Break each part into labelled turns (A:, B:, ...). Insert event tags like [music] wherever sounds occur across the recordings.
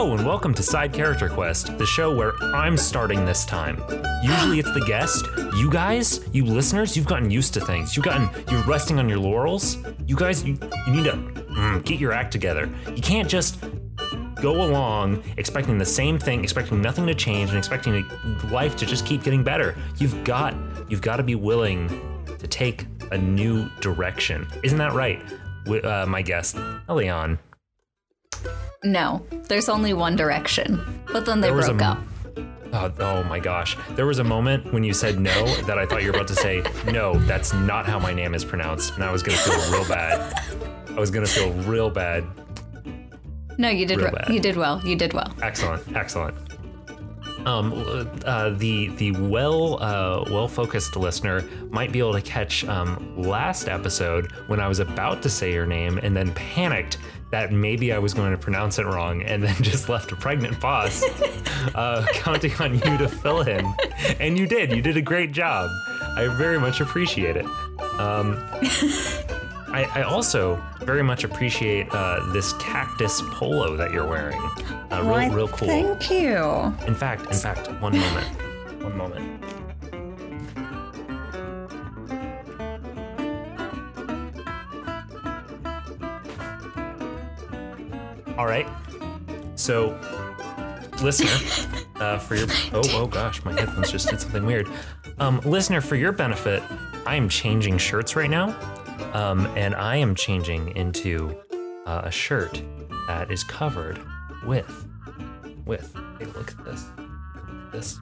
A: Hello and welcome to Side Character Quest, the show where I'm starting this time. Usually it's the guest. You guys, you listeners, you've gotten used to things. You've gotten, you're resting on your laurels. You guys, you, you need to mm, get your act together. You can't just go along expecting the same thing, expecting nothing to change, and expecting life to just keep getting better. You've got, you've got to be willing to take a new direction. Isn't that right? Uh, my guest, Elion.
B: No, there's only one direction. But then they
A: There
B: broke
A: a-
B: up.
A: Oh, oh my gosh. There was a moment when you said no that I thought you were about to say, no, that's not how my name is pronounced. And I was going to feel real bad. I was going to feel real bad.
B: No, you did.
A: Real
B: re- you did well. You did well.
A: Excellent, excellent. Um, uh, the the well uh, well focused listener might be able to catch um, last episode when I was about to say your name and then panicked that maybe I was going to pronounce it wrong and then [laughs] just left a pregnant pause, [laughs] uh, counting on you to fill in, and you did. You did a great job. I very much appreciate it. Um, [laughs] I, I also very much appreciate uh, this cactus polo that you're wearing. Uh, real,
C: Why,
A: real cool.
C: Thank you.
A: In fact, in fact, one moment. One moment. All right. So, listener, uh, for your [laughs] oh oh gosh, my headphones just did something weird. Um, listener, for your benefit, I am changing shirts right now, um, and I am changing into uh, a shirt that is covered with with. Take a look at this. This.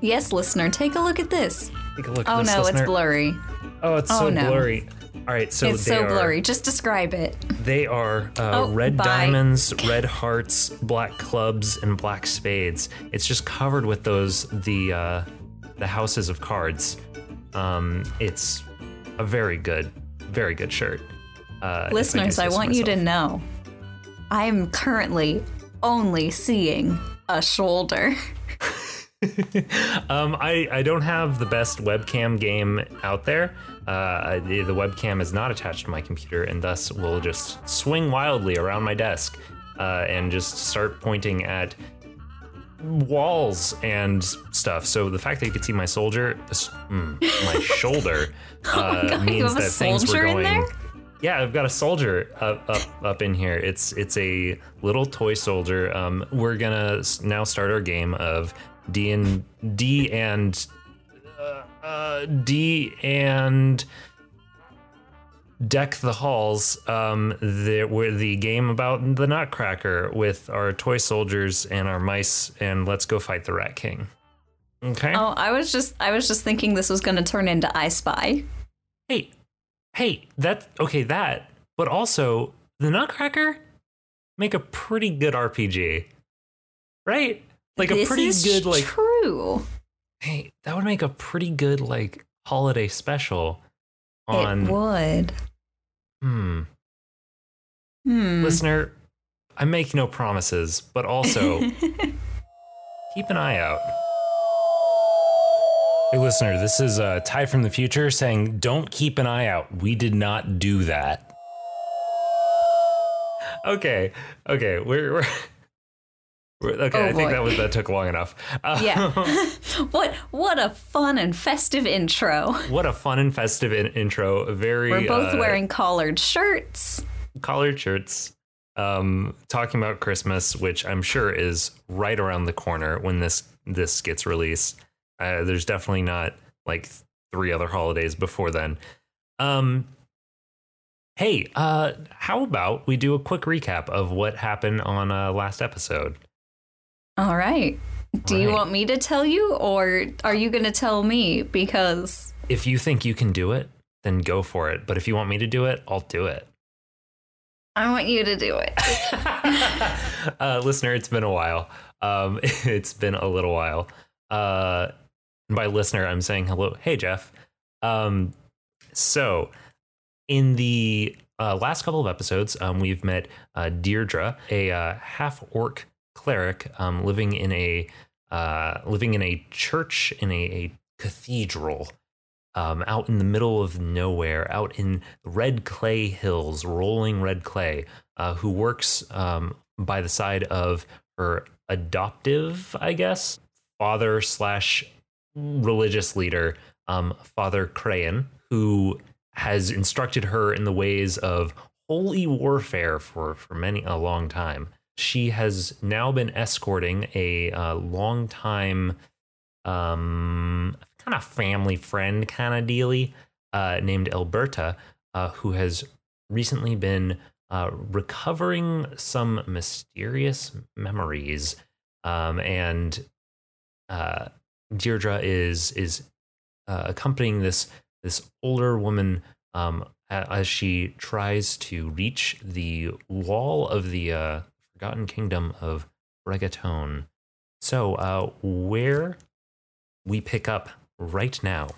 B: Yes, listener, take a look at this.
A: Take a look at
B: Oh no,
A: listener.
B: it's blurry.
A: Oh, it's
B: Oh,
A: so
B: no.
A: blurry. All right, so
B: it's so
A: are,
B: blurry. Just describe it.
A: They are uh,
B: Oh,
A: red
B: bye.
A: diamonds, red hearts, black clubs, and black spades. It's just covered with those the uh, the houses of cards. Um, it's a very good, very good shirt. Uh,
B: Listeners, I
A: so
B: want you to know I am currently only seeing a shoulder. [laughs]
A: Um, I, I don't have the best webcam game out there. Uh, the, the webcam is not attached to my computer, and thus will just swing wildly around my desk uh, and just start pointing at walls and stuff. So the fact that you could see my soldier, mm, my [laughs] shoulder, uh,
B: God,
A: means that things were going. Yeah, I've got a soldier up up up in here. It's it's a little toy soldier. Um, we're gonna now start our game of D and D and uh, D and deck the halls. Um, the where the game about the Nutcracker with our toy soldiers and our mice, and let's go fight the Rat King. Okay.
B: Oh, I was just I was just thinking this was going to turn into I Spy.
A: Hey, hey, that okay, that, but also the Nutcracker make a pretty good RPG, right? Like a
B: this
A: pretty
B: is
A: good like.
B: true.
A: Hey, that would make a pretty good like holiday special. On
B: It would.
A: hmm,
B: Hmm.
A: listener, I make no promises, but also [laughs] keep an eye out. Hey, listener, this is uh, Ty from the future saying, "Don't keep an eye out. We did not do that." Okay, okay, we're, we're, we're [laughs] okay.
B: Oh,
A: I think
B: boy.
A: that was that took long enough. Uh, [laughs]
B: Yeah. [laughs] what what a fun and festive intro.
A: what a fun and festive in- intro. Very.
B: We're both
A: uh,
B: wearing collared shirts.
A: collared shirts. Um, talking about Christmas, which I'm sure is right around the corner when this this gets released. Uh, there's definitely not like three other holidays before then. Um, hey, uh, how about we do a quick recap of what happened on uh, last episode?
B: All right. Do you want me to tell you or are you going to tell me because
A: If you think you can do it, then go for it. But if you want me to do it, I'll do it.
B: I want you to do it. [laughs]
A: uh, listener, it's been a while. Um, [laughs] it's been a little while. Uh, by listener, I'm saying hello. Hey, Jeff. Um, so, in the uh, last couple of episodes, um, we've met uh, Deirdre, a uh, half orc cleric um, living in a uh, living in a church in a, a cathedral um, out in the middle of nowhere, out in red clay hills, rolling red clay, uh, who works um, by the side of her adoptive, I guess, father slash religious leader, um, Father Crayon, who has instructed her in the ways of holy warfare for, for many a long time. She has now been escorting a uh, long time um, kind of family friend kind of dealy uh, named Alberta, uh, who has recently been uh, recovering some mysterious memories. Um, and uh, Deirdre is is uh, accompanying this this older woman um, as she tries to reach the wall of the Forgotten Kingdom of Bregatone. So, uh, where we pick up right now.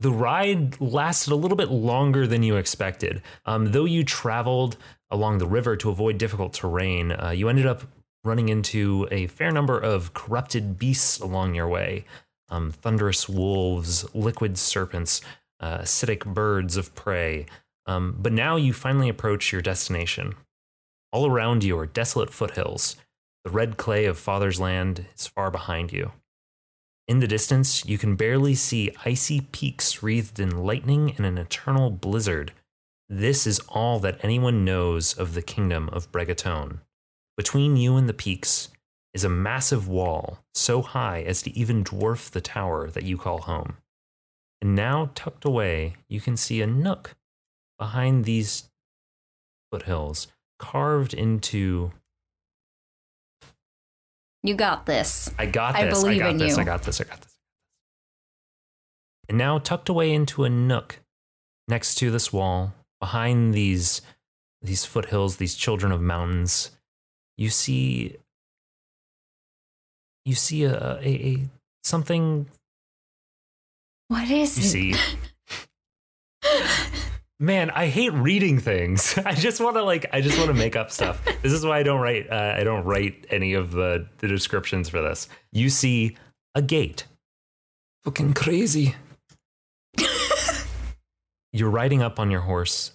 A: The ride lasted a little bit longer than you expected. Um, though you traveled along the river to avoid difficult terrain, uh, you ended up running into a fair number of corrupted beasts along your way um, thunderous wolves, liquid serpents, uh, acidic birds of prey. Um, but now you finally approach your destination. All around you are desolate foothills. The red clay of Father's Land is far behind you. In the distance, you can barely see icy peaks wreathed in lightning and an eternal blizzard. This is all that anyone knows of the kingdom of Bregatone. Between you and the peaks is a massive wall, so high as to even dwarf the tower that you call home. And now, tucked away, you can see a nook behind these foothills, carved into
B: You got this.
A: I got this. I,
B: believe
A: got
B: in
A: this.
B: you.
A: I got this. I got this. And now, tucked away into a nook next to this wall, behind these these foothills, these children of mountains, you see you see a a, a something
B: What is
A: you
B: it?
A: see. [laughs] Man, I hate reading things. [laughs] I just want to like I just want to make up stuff. [laughs] This is why I don't write uh, I don't write any of the the descriptions for this. You see a gate. Fucking crazy. [laughs] You're riding up on your horse.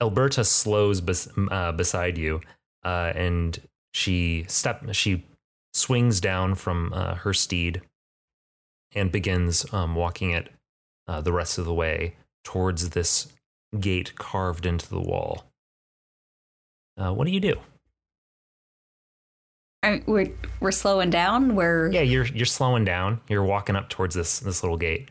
A: Alberta slows bes- uh, beside you, uh, and she step she swings down from uh, her steed and begins um, walking it uh, the rest of the way towards this gate carved into the wall. Uh, what do you do?
B: I- we're we're slowing down. We're
A: Yeah, you're you're slowing down. You're walking up towards this this little gate.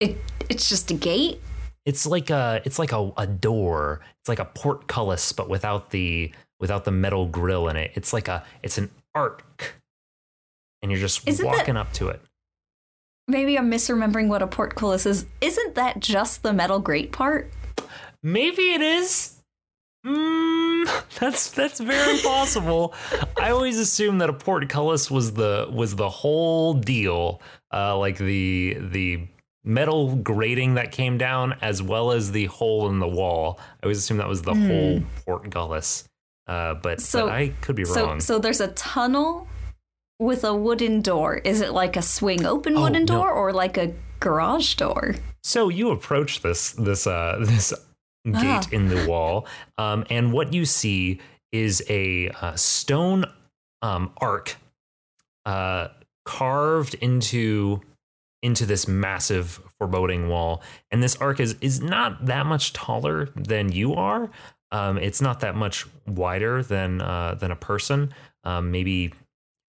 B: it, it's just a gate.
A: It's like a it's like a, a door. It's like a portcullis, but without the without the metal grill in it. It's like a it's an arc, and you're just
B: Isn't that-
A: walking up to it.
B: Maybe I'm misremembering what a portcullis is. Isn't that just the metal grate part?
A: Maybe it is. Mm, [laughs] that's that's very [laughs] possible. I always assumed that a portcullis was the was the whole deal, uh, like the the metal grating that came down, as well as the hole in the wall. I always assumed that was the whole portcullis, uh, but,
B: So-
A: but I could be
B: So
A: wrong.
B: so there's a tunnel with a wooden door. Is it like a swing open
A: Oh,
B: wooden
A: no.
B: door or like a garage door?
A: So you approach this this uh [laughs] this gate
B: Ah.
A: in the wall, um, and what you see is a uh, stone um, arc uh, carved into into this massive foreboding wall, and this arc is is not that much taller than you are. Um, it's not that much wider than uh, than a person, um, maybe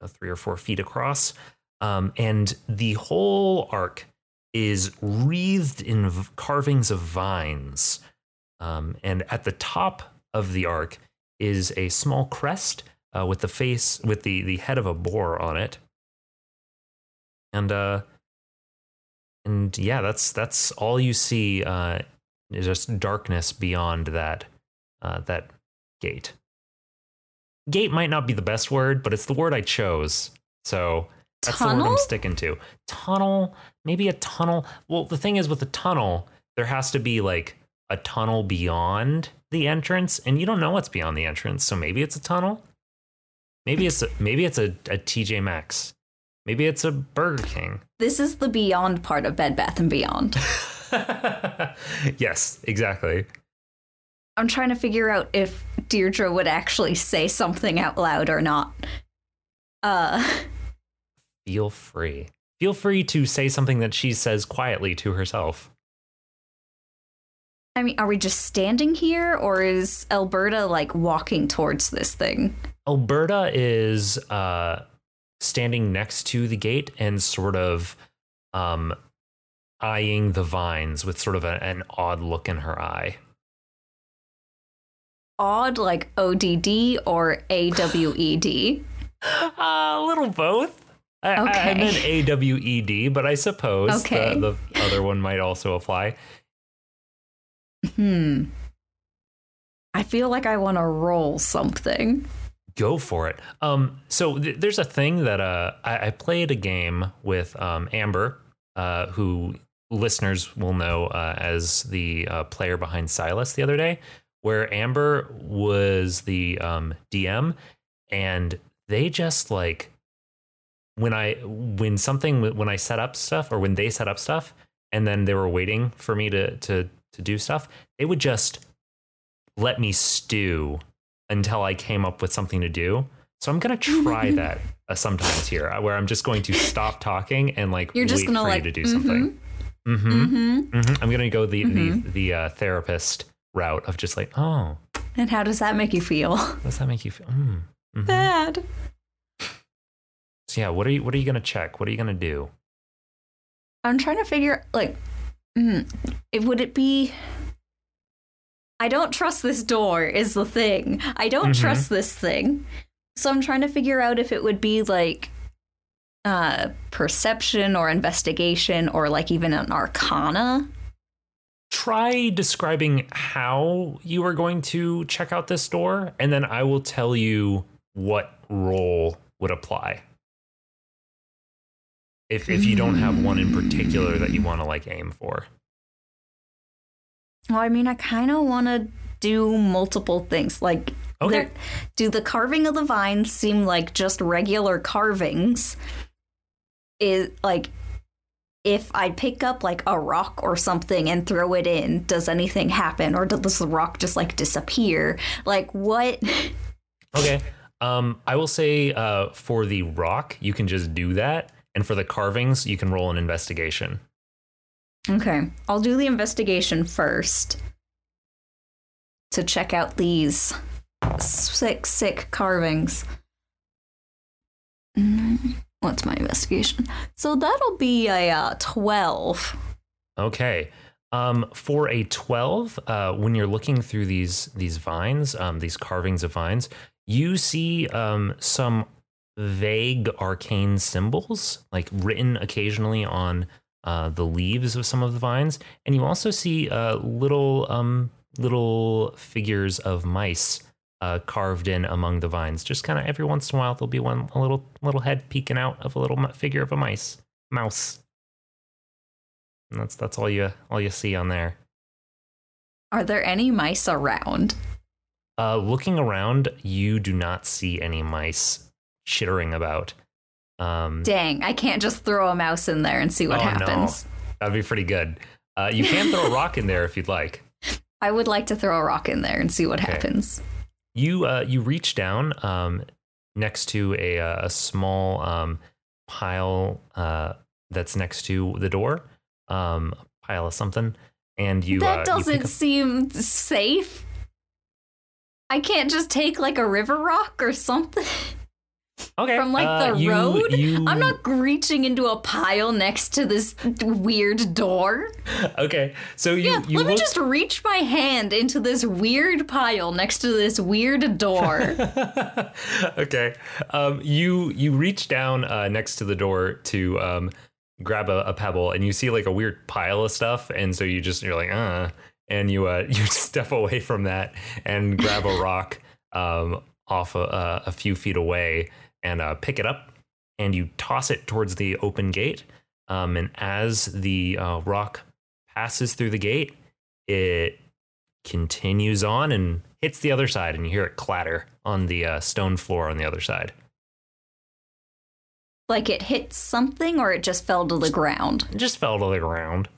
A: three or four feet across, um, and the whole arc is wreathed in carvings of vines. Um, and at the top of the arc is a small crest uh, with the face, with the, the head of a boar on it. And uh, and yeah, that's that's all you see. Uh, is just darkness beyond that uh, that gate. Gate might not be the best word, but it's the word I chose. So that's the word I'm sticking to. Tunnel, maybe a tunnel. Well, the thing is with the tunnel, there has to be like a tunnel beyond the entrance, and you don't know what's beyond the entrance. So maybe it's a tunnel. Maybe it's a, maybe it's a, a TJ Maxx. Maybe it's a Burger King.
B: This is the beyond part of Bed Bath and Beyond. [laughs]
A: yes, exactly.
B: I'm trying to figure out if Deirdre would actually say something out loud or not. Uh,
A: Feel free. Feel free to say something that she says quietly to herself.
B: I mean, are we just standing here or is Alberta like walking towards this thing?
A: Alberta is uh, standing next to the gate and sort of um, eyeing the vines with sort of a, an odd look in her eye.
B: Odd, like ODD or AWED?
A: Uh, a little both. I, I- I meant AWED, but I suppose
B: Okay.
A: the, the other one might also apply.
B: Hmm. I feel like I want to roll something.
A: Go for it. Um, so th- there's a thing that uh, I, I played a game with um, Amber, uh, who listeners will know uh, as the uh, player behind Silas the other day, where Amber was the um, DM, and they just like when I when something when I set up stuff or when they set up stuff, and then they were waiting for me to to to do stuff, they would just let me stew until I came up with something to do. So I'm gonna try that uh, sometimes here, uh, where I'm just going to stop talking and like
B: You're just
A: wait
B: gonna
A: for
B: like
A: you to do something. Mm-hmm.
B: Mm-hmm.
A: hmm I'm gonna go the the the uh, therapist route of just like, oh,
B: And how does that make you feel?
A: how does that make you feel? Mm. Mhm.
B: Bad.
A: So yeah, what are you what are you gonna check? What are you gonna do?
B: I'm trying to figure like mm, it would it be I don't trust this door is the thing. I don't
A: Mhm.
B: trust this thing. So I'm trying to figure out if it would be like uh perception or investigation or like even an arcana.
A: Try describing how you are going to check out this door, and then I will tell you what roll would apply. If if you don't have one in particular that you want to like aim for.
B: Well, I mean, I kind of want to do multiple things. Like,
A: Okay.
B: do the carving of the vines seem like just regular carvings? Is like, if I pick up like a rock or something and throw it in, does anything happen, or does the rock just like disappear? Like, what? [laughs]
A: Okay. Um, I will say uh, for the rock, you can just do that, and for the carvings, you can roll an investigation.
B: Okay, I'll do the investigation first to check out these sick, sick carvings. Mm, What's my investigation? So that'll be a uh, 12.
A: Okay. Um, for a twelve, uh, when you're looking through these these vines, um, these carvings of vines, you see um, some vague arcane symbols, like written occasionally on uh, the leaves of some of the vines, and you also see uh, little um, little figures of mice uh, carved in among the vines. Just kind of every once in a while, there'll be one a little little head peeking out of a little figure of a mice mouse. And that's that's all you all you see on there.
B: Are there any mice around?
A: Uh, looking around, you do not see any mice chittering about. Um,
B: Dang, I can't just throw a mouse in there and see what
A: Oh, no.
B: happens.
A: that'd be pretty good. Uh, you can throw a rock in there if you'd like. [laughs]
B: I would like to throw a rock in there and see what
A: Okay.
B: happens.
A: You uh, you reach down um, next to a uh, a small um, pile uh, that's next to the door, um, pile of something, and you
B: that
A: uh,
B: doesn't
A: up-
B: seem safe. I can't just take like a river rock or something. [laughs]
A: okay
B: from, like,
A: uh,
B: the
A: you-
B: road?
A: You,
B: I'm not reaching into a pile next to this weird door.
A: okay. So you
B: Yeah,
A: you
B: let me just reach my hand into this weird pile next to this weird door. [laughs]
A: okay. Um, you you reach down uh, next to the door to um, grab a, a pebble, and you see like a weird pile of stuff, and so you just you're like, uh, and you uh, [laughs] you step away from that and grab a rock um, off a, uh, a few feet away and uh, pick it up, and you toss it towards the open gate. Um, and as the uh, rock passes through the gate, it continues on and hits the other side, and you hear it clatter on the uh, stone floor on the other side.
B: like it hit something or it just fell to the ground.
A: It just fell to the ground.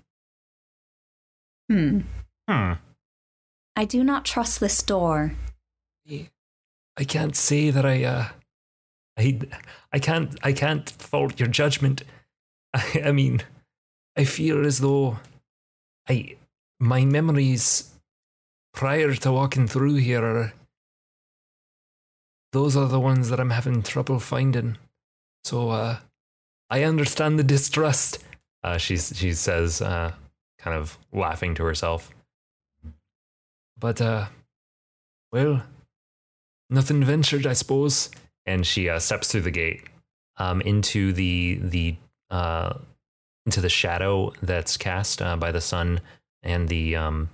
B: Hmm.
A: Hmm.
B: I do not trust this door.
A: I can't say that I, uh, I, I can't, I can't fault your judgment. [laughs] I, I mean, I feel as though I, my memories prior to walking through here are, those are the ones that I'm having trouble finding. So, uh, I understand the distrust. Uh, she's, she says, uh, kind of laughing to herself. But, uh, well, nothing ventured, I suppose. And she uh, steps through the gate um, into the the uh, into the shadow that's cast uh, by the sun and the um,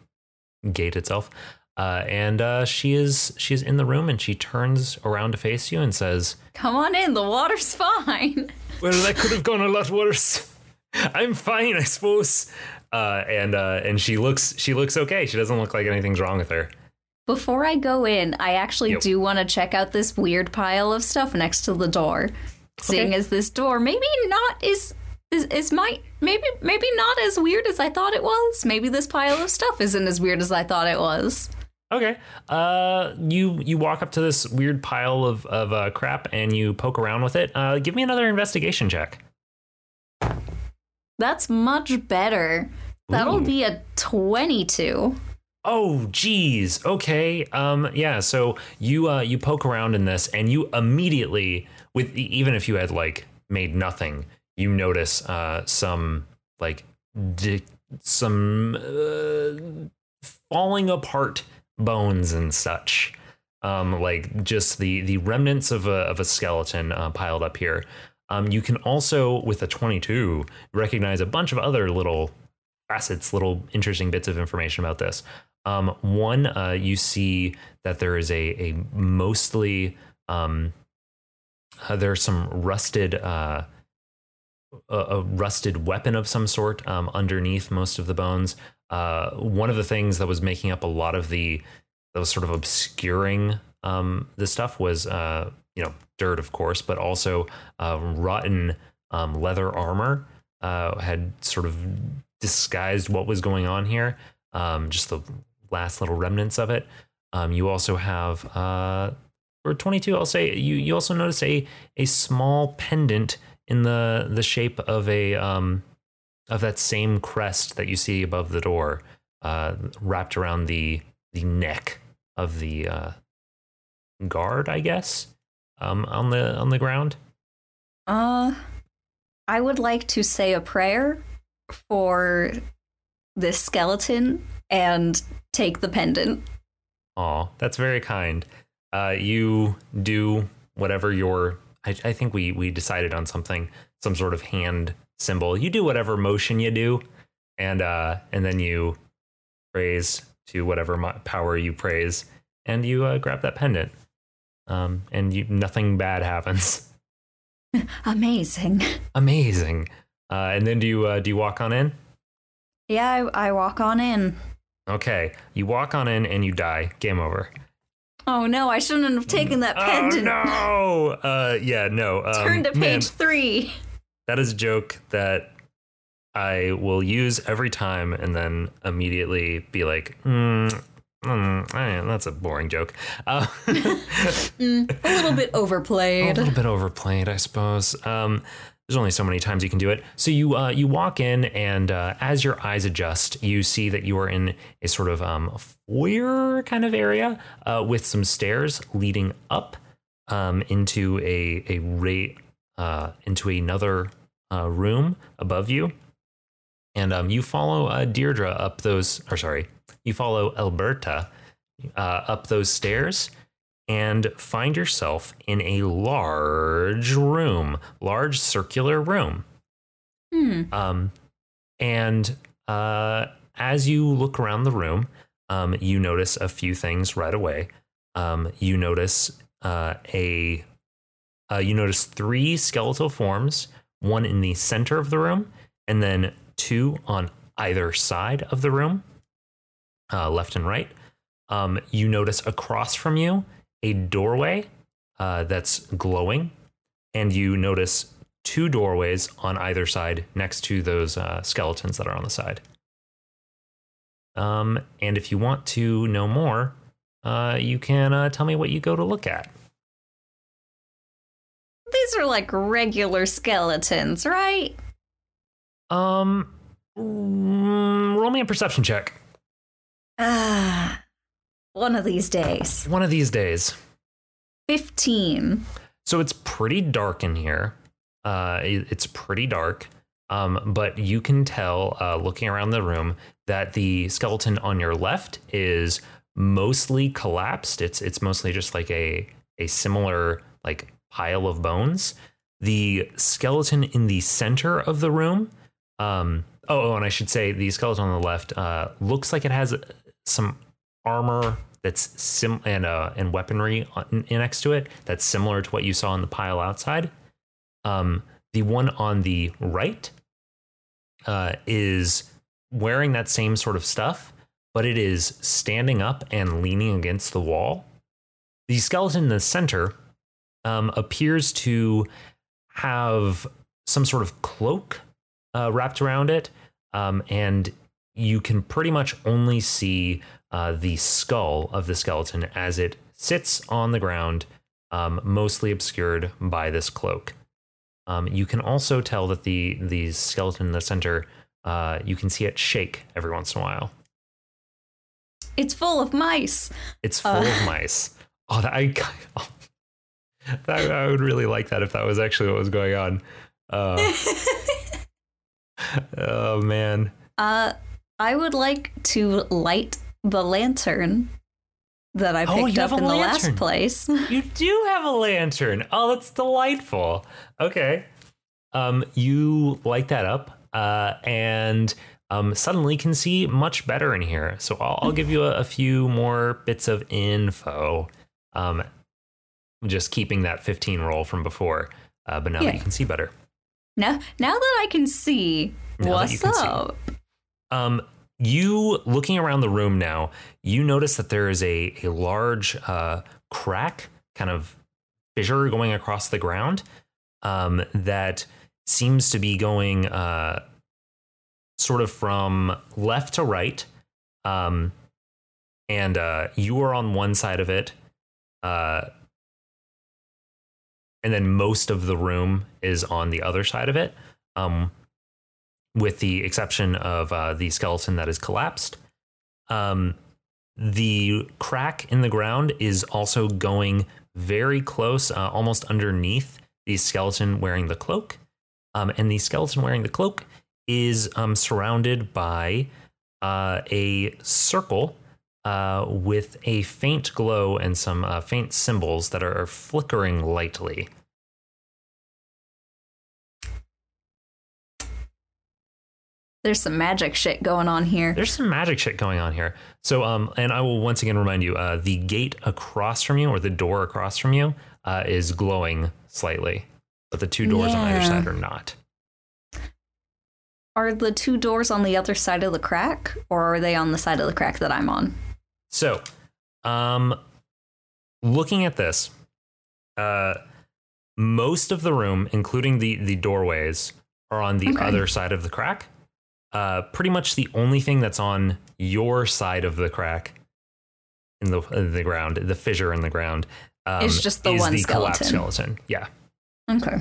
A: gate itself. Uh, and uh, she is she is in the room, and she turns around to face you and says,
B: Come on in, the water's fine. [laughs]
A: "Well, that could have gone a lot worse. I'm fine, I suppose." Uh, and uh, and she looks she looks okay. She doesn't look like anything's wrong with her.
B: Before I go in, I actually
A: Yep.
B: do want to check out this weird pile of stuff next to the door. Seeing as this door maybe not is is, is my maybe maybe not as weird as I thought it was. Maybe this pile of stuff isn't as weird as I thought it was.
A: Okay. Uh, you you walk up to this weird pile of of uh, crap and you poke around with it. Uh, give me another investigation check.
B: That's much better. That'll
A: Ooh.
B: be a 22.
A: Oh, geez. Okay. Um. Yeah. So you uh you poke around in this and you immediately with even if you had like made nothing, you notice uh some like di- some uh, falling apart bones and such. Um, like just the the remnants of a of a skeleton uh, piled up here. Um, you can also, with a 22, recognize a bunch of other little facets, little interesting bits of information about this. Um, one, uh, you see that there is a, a mostly, um, uh, there's some rusted, uh, a, a rusted weapon of some sort um, underneath most of the bones. Uh, one of the things that was making up a lot of the, that was sort of obscuring um, the stuff was, uh, you know, dirt, of course, but also uh, rotten um, leather armor uh, had sort of disguised what was going on here. Um, just the last little remnants of it. Um, you also have uh, for 22. I'll say you you also notice a a small pendant in the the shape of a um, of that same crest that you see above the door, uh, wrapped around the the neck of the uh, guard, I guess, um, on the on the ground.
B: Uh, I would like to say a prayer for this skeleton and take the pendant.
A: Oh, that's very kind. Uh, you do whatever your. I, I think we we decided on something, some sort of hand symbol. You do whatever motion you do, and uh, and then you praise to whatever mo- power you praise, and you uh, grab that pendant. Um, and you nothing bad happens. [laughs]
B: Amazing.
A: Amazing. Uh, and then do you uh, do you walk on in?
B: Yeah, I, I walk on in.
A: Okay, you walk on in and you die. Game over.
B: Oh no, I shouldn't have taken that pendant.
A: Oh no! [laughs] Uh, yeah, no. Um,
B: Turn to
A: man,
B: page three.
A: that is a joke that I will use every time, and then immediately be like, mm, mm, eh, "That's a boring joke." Uh, [laughs]
B: Mm, a little bit [laughs] overplayed.
A: a little bit overplayed, I suppose. Um, there's only so many times you can do it. So you uh, you walk in, and uh, as your eyes adjust, you see that you are in a sort of um, foyer kind of area uh, with some stairs leading up um, into a a rate uh, into another uh, room above you, and um, you follow uh, Deirdre up those. Or sorry, you follow Alberta up those stairs and find yourself in a large room, large circular room.
B: Hmm.
A: Um, and uh, as you look around the room, um, you notice a few things right away. Um, you notice uh, a uh, you notice three skeletal forms, one in the center of the room, and then two on either side of the room, uh, left and right. Um, you notice across from you a doorway uh, that's glowing, and you notice two doorways on either side next to those uh, skeletons that are on the side. Um, and if you want to know more, uh, you can uh, tell me what you go to look at.
B: These are like regular skeletons, right?
A: Um, mm, roll me a perception check.
B: Ah, one of these days.
A: One of these days.
B: 15.
A: So it's pretty dark in here. Uh, it- it's pretty dark. Um, but you can tell, uh, looking around the room, that the skeleton on your left is mostly collapsed. It's it's mostly just like a a similar like pile of bones. The skeleton in the center of the room. Um, oh, oh, and I should say the skeleton on the left uh, looks like it has some armor that's sim and uh, and weaponry on, next to it that's similar to what you saw in the pile outside. Um, the one on the right uh, is wearing that same sort of stuff, but it is standing up and leaning against the wall. The skeleton in the center um, appears to have some sort of cloak uh, wrapped around it, um, and you can pretty much only see uh, the skull of the skeleton as it sits on the ground, um, mostly obscured by this cloak. Um, you can also tell that the the skeleton in the center, uh, you can see it shake every once in a while.
B: It's full of mice.
A: It's full
B: Uh.
A: of mice. [laughs] Oh, that, I, [laughs] that, I would really like that if that was actually what was going on. Uh, [laughs] oh man,
B: Uh, I would like to light the lantern that I
A: Oh,
B: picked
A: you
B: up in the last place. [laughs]
A: you do have a lantern. Oh, that's delightful. Okay, um, you light that up, uh, and um, suddenly can see much better in here. So I'll, I'll give you a, a few more bits of info. Um, just keeping that 15 roll from before, uh, but now that you can see better.
B: Now, now that I can see,
A: Now
B: what's
A: can see.
B: up?
A: Um, you looking around the room now, you notice that there is a a large uh, crack, kind of fissure going across the ground, um, that seems to be going uh, sort of from left to right, um, and uh, you are on one side of it, uh, and then most of the room is on the other side of it. Um, with the exception of uh, the skeleton that is collapsed. Um, the crack in the ground is also going very close, uh, almost underneath the skeleton wearing the cloak. Um, and the skeleton wearing the cloak is um, surrounded by uh, a circle uh, with a faint glow and some uh, faint symbols that are flickering lightly.
B: There's some magic shit going on here.
A: There's some magic shit going on here. So, um, and I will once again remind you, uh, the gate across from you or the door across from you uh, is glowing slightly, but the two doors on either side are not.
B: Are the two doors on the other side of the crack, or are they on the side of the crack that I'm on?
A: So, um, looking at this, uh, most of the room, including the the doorways, are on the
B: Okay.
A: other side of the crack. Uh, pretty much the only thing that's on your side of the crack in the in the ground, the fissure in the ground, um,
B: Is just the
A: is
B: one
A: the
B: skeleton.
A: skeleton. Yeah.
B: Okay.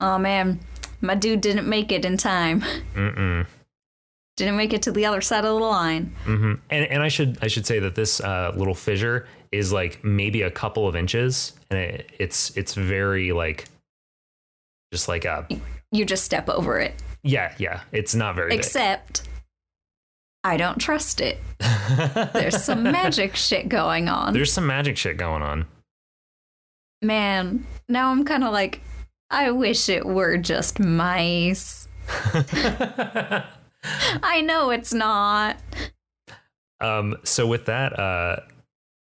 B: Oh man, my dude didn't make it in time.
A: Mm-mm.
B: Didn't make it to the other side of the line.
A: hmm And and I should I should say that this uh, little fissure is like maybe a couple of inches, and it, it's it's very like just like a
B: You just step over it.
A: Yeah yeah. It's not very
B: Except, I don't trust it. [laughs] There's some magic shit going on.
A: There's some magic shit going on.
B: Man, now I'm kind of like, I wish it were just mice. [laughs] I know it's not.
A: Um, so with that, uh,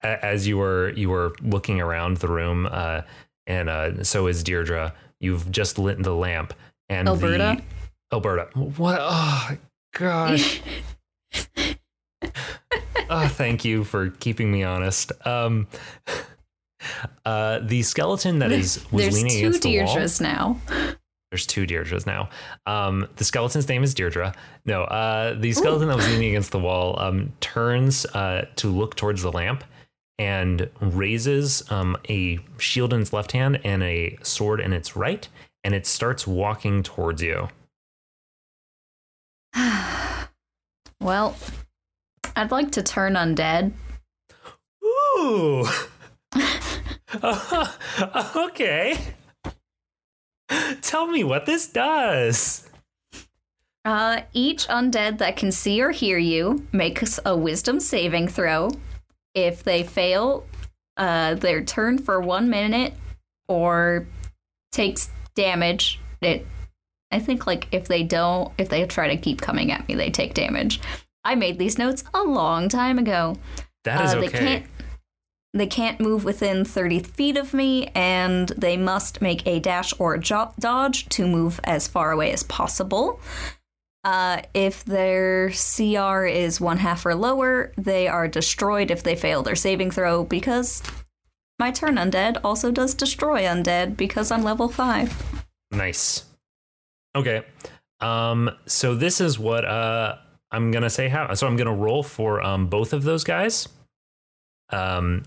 A: as you were you were looking around the room, uh, and uh, so is Deirdre. You've just lit the lamp, and
B: Alberta?
A: the Alberta. What? Oh gosh. oh, [laughs] thank you for keeping me honest. Um, uh, the skeleton that is [laughs] was
B: There's
A: leaning
B: two
A: against the wall.
B: Deirdres now.
A: There's There's two Deirdres now. Um, the skeleton's name is Deirdre. No, uh, the skeleton that was leaning against the wall um, turns uh, to look towards the lamp and raises um, a shield in its left hand and a sword in its right, and it starts walking towards you. [sighs]
B: Well, I'd like to turn undead.
A: Ooh. [laughs] [laughs] okay. Tell me what this does.
B: Uh, each undead that can see or hear you makes a wisdom saving throw. If they fail, uh, their turn for one minute or takes damage. It, I think, like if they don't, if they try to keep coming at me, they take damage. I made these notes a long time ago.
A: That is
B: Uh,
A: okay.
B: They can't. They can't move within 30 feet of me, and they must make a dash or a jo- dodge to move as far away as possible. Uh, if their CR is one half or lower, they are destroyed if they fail their saving throw because my turn undead also does destroy undead because I'm level 5.
A: Nice. Okay. Um so this is what uh I'm going to say how so I'm going to roll for um both of those guys. Um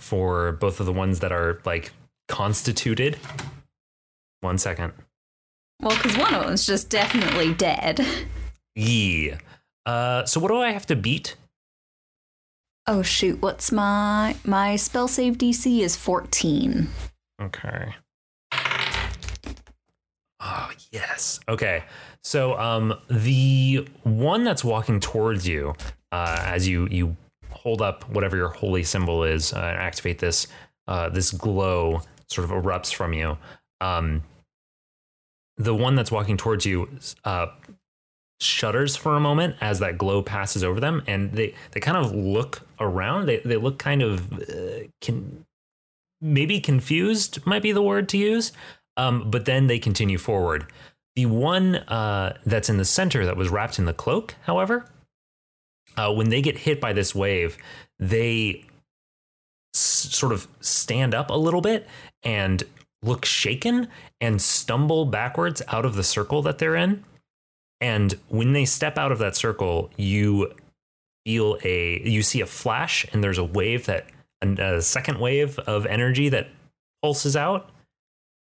A: for both of the ones that are like constituted. One second.
B: Well, because one of them's just definitely dead.
A: Yeah. Uh so what do I have to beat?
B: Oh shoot, what's my my spell save DC is 14.
A: Okay. Oh, yes. Okay. So um the one that's walking towards you uh as you you hold up whatever your holy symbol is uh, and activate this uh this glow sort of erupts from you. Um the one that's walking towards you uh shudders for a moment as that glow passes over them and they they kind of look around they they look kind of uh, can maybe confused might be the word to use um, but then they continue forward. The one uh, that's in the center that was wrapped in the cloak however uh, when they get hit by this wave they s- sort of stand up a little bit and look shaken and stumble backwards out of the circle that they're in. And when they step out of that circle you feel a you see a flash and there's a wave that a, a second wave of energy that pulses out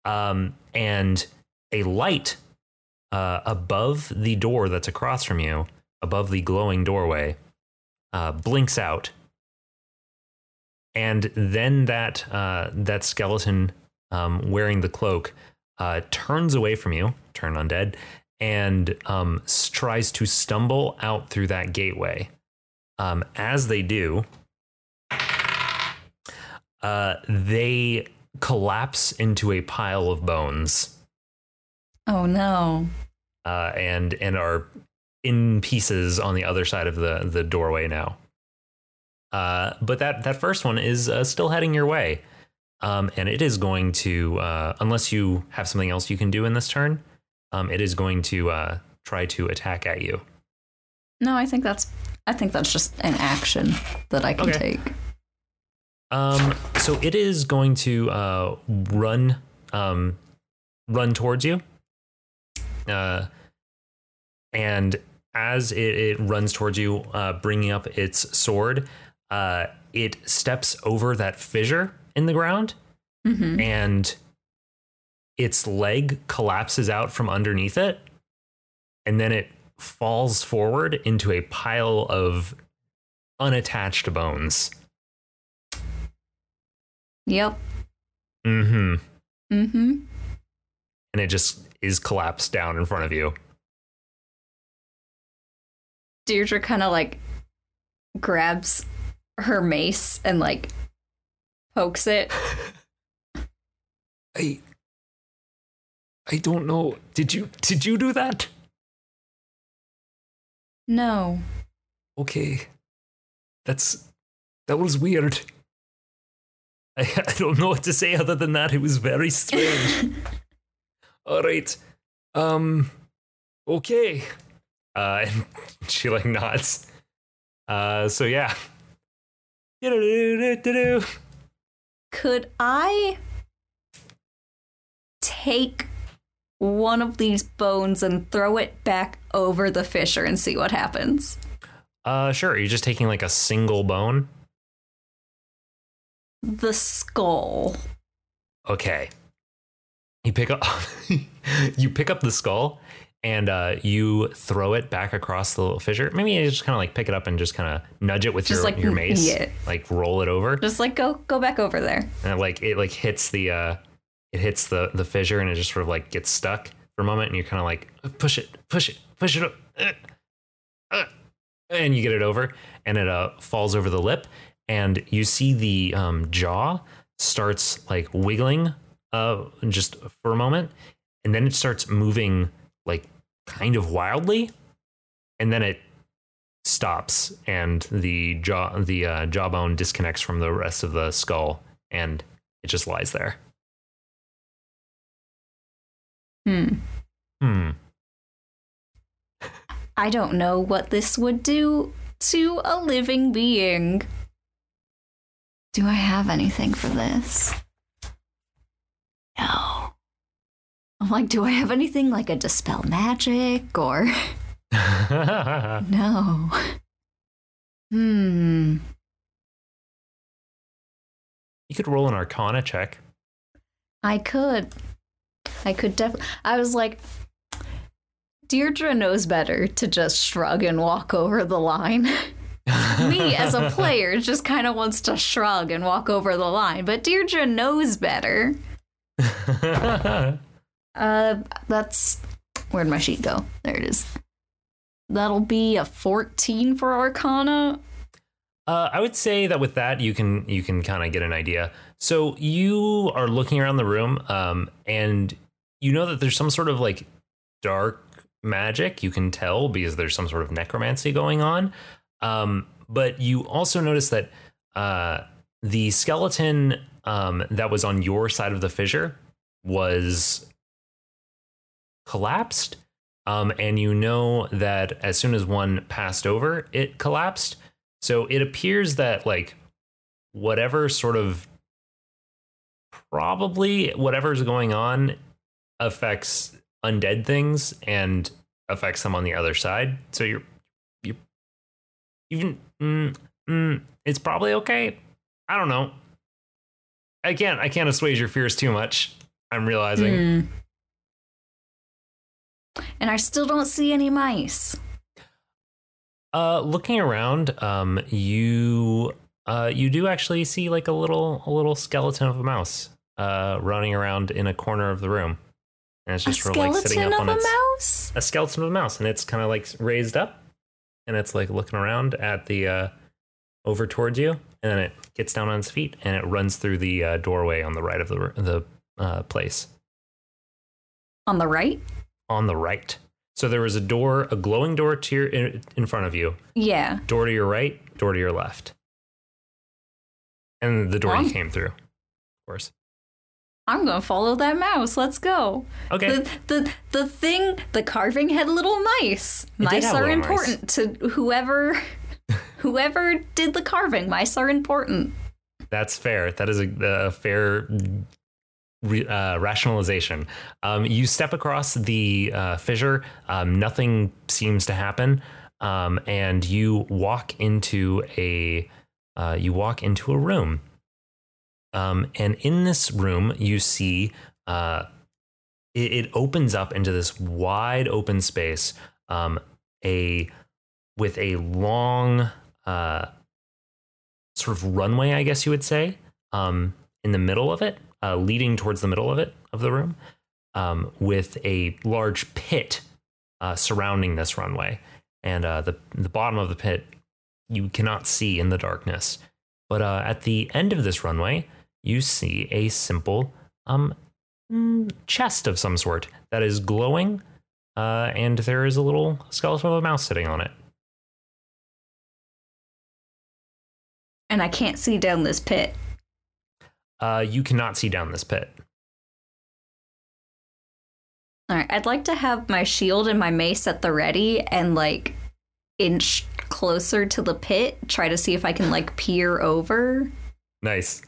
A: um, and a light uh, above the door that's across from you above the glowing doorway uh, blinks out. And then that uh, that skeleton um, wearing the cloak uh, turns away from you turn undead and um, tries to stumble out through that gateway. Um, as they do uh, they collapse into a pile of bones
B: Oh no.
A: uh, and and are in pieces on the other side of the the doorway now. Uh, but that that first one is uh, still heading your way, um, and it is going to uh, unless you have something else you can do in this turn, um, it is going to uh, try to attack at you.
B: No, I think that's I think that's just an action that I can
A: Okay.
B: take.
A: Um, so it is going to uh, run um, run towards you. Uh, and as it, it runs towards you, uh, bringing up its sword, uh, it steps over that fissure in the ground,
B: hmm
A: and its leg collapses out from underneath it, and then it falls forward into a pile of unattached bones.
B: Yep.
A: Mm-hmm.
B: Mm-hmm.
A: and it just is collapsed down in front of you.
B: Deirdre kind of like grabs her mace and like pokes it. [laughs]
A: I I don't know. Did you did you do that?
B: No.
A: Okay. That's that was weird. I, [laughs] I don't know what to say other than that. It was very strange. [laughs] All right. Um okay. Uh and [laughs] she like nods. Uh so yeah.
B: Could I take one of these bones and throw it back over the fissure and see what happens.
A: Uh, sure. You're just taking like a single bone.
B: The skull.
A: Okay. You pick up [laughs] you pick up the skull and uh, you throw it back across the little fissure. Maybe you just kind of like pick it up and just kind of nudge it with
B: Just
A: your
B: like,
A: your mace,
B: yeah.
A: like roll it over,
B: Just like go go back over there.
A: and it, like it like hits the uh, it hits the the fissure and it just sort of like gets stuck for a moment, and you're kind of like push it, push it, push it up, uh, uh, and you get it over, and it uh, falls over the lip, and you see the um, jaw starts like wiggling uh, just for a moment, and then it starts moving like kind of wildly, and then it stops, and the jaw the uh, jawbone disconnects from the rest of the skull, and it just lies there.
B: Hmm.
A: Hmm.
B: I don't know what this would do to a living being. Do I have anything for this? No. I'm like, do I have anything like a dispel magic or [laughs] no? Hmm.
A: you could roll an Arcana check.
B: I could. I could definitely. I was like, Deirdre knows better to just shrug and walk over the line. [laughs] [laughs] Me as a player just kind of wants to shrug and walk over the line, but Deirdre knows better. [laughs] Uh, that's where'd my sheet go? There it is. That'll be a 14 for Arcana.
A: Uh, I would say that with that you can you can kind of get an idea. So you are looking around the room, um, and you know that there's some sort of like dark magic. You can tell because there's some sort of necromancy going on. Um, but you also notice that uh, the skeleton um, that was on your side of the fissure was collapsed. Um, and you know that as soon as one passed over, it collapsed. So it appears that like whatever sort of probably whatever's going on affects undead things and affects them on the other side. So you're you even mm, mm, it's probably okay. I don't know. I can't I can't assuage your fears too much. I'm realizing.
B: Hmm. And I still don't see any mice.
A: Uh, looking around, um, you uh, you do actually see like a little a little skeleton of a mouse uh, running around in a corner of the room, and it's just
B: a
A: sort of like sitting
B: skeleton
A: up
B: of
A: on
B: a
A: its
B: mouse?
A: a skeleton of a mouse, and it's kind of like raised up, and it's like looking around at the uh, over towards you, and then it gets down on its feet and it runs through the uh, doorway on the right of the the uh, place
B: On the right?
A: on the right. So there was a door, a glowing door to your in, in front of you,
B: Yeah.
A: door to your right, door to your left. And the door you came through, of course.
B: I'm gonna follow that mouse. Let's go.
A: Okay.
B: The, the the thing, the carving had little mice. Mice are important to whoever [laughs] whoever did the carving. Mice are important.
A: That's fair. That is a, a fair uh, rationalization. Um, you step across the uh, fissure. Um, nothing seems to happen, um, and you walk into a uh, you walk into a room. Um, and in this room, you see uh, it, it opens up into this wide open space. Um, a with a long uh, sort of runway, I guess you would say, um, in the middle of it, uh, leading towards the middle of it of the room, um, with a large pit uh, surrounding this runway, and uh, the the bottom of the pit you cannot see in the darkness. But uh, at the end of this runway, you see a simple um, mm, chest of some sort that is glowing, uh, and there is a little skeleton of a mouse sitting on it.
B: And I can't see down this pit.
A: Uh, you cannot see down this pit.
B: All right, I'd like to have my shield and my mace at the ready and like inch closer to the pit, try to see if I can like peer over.
A: Nice.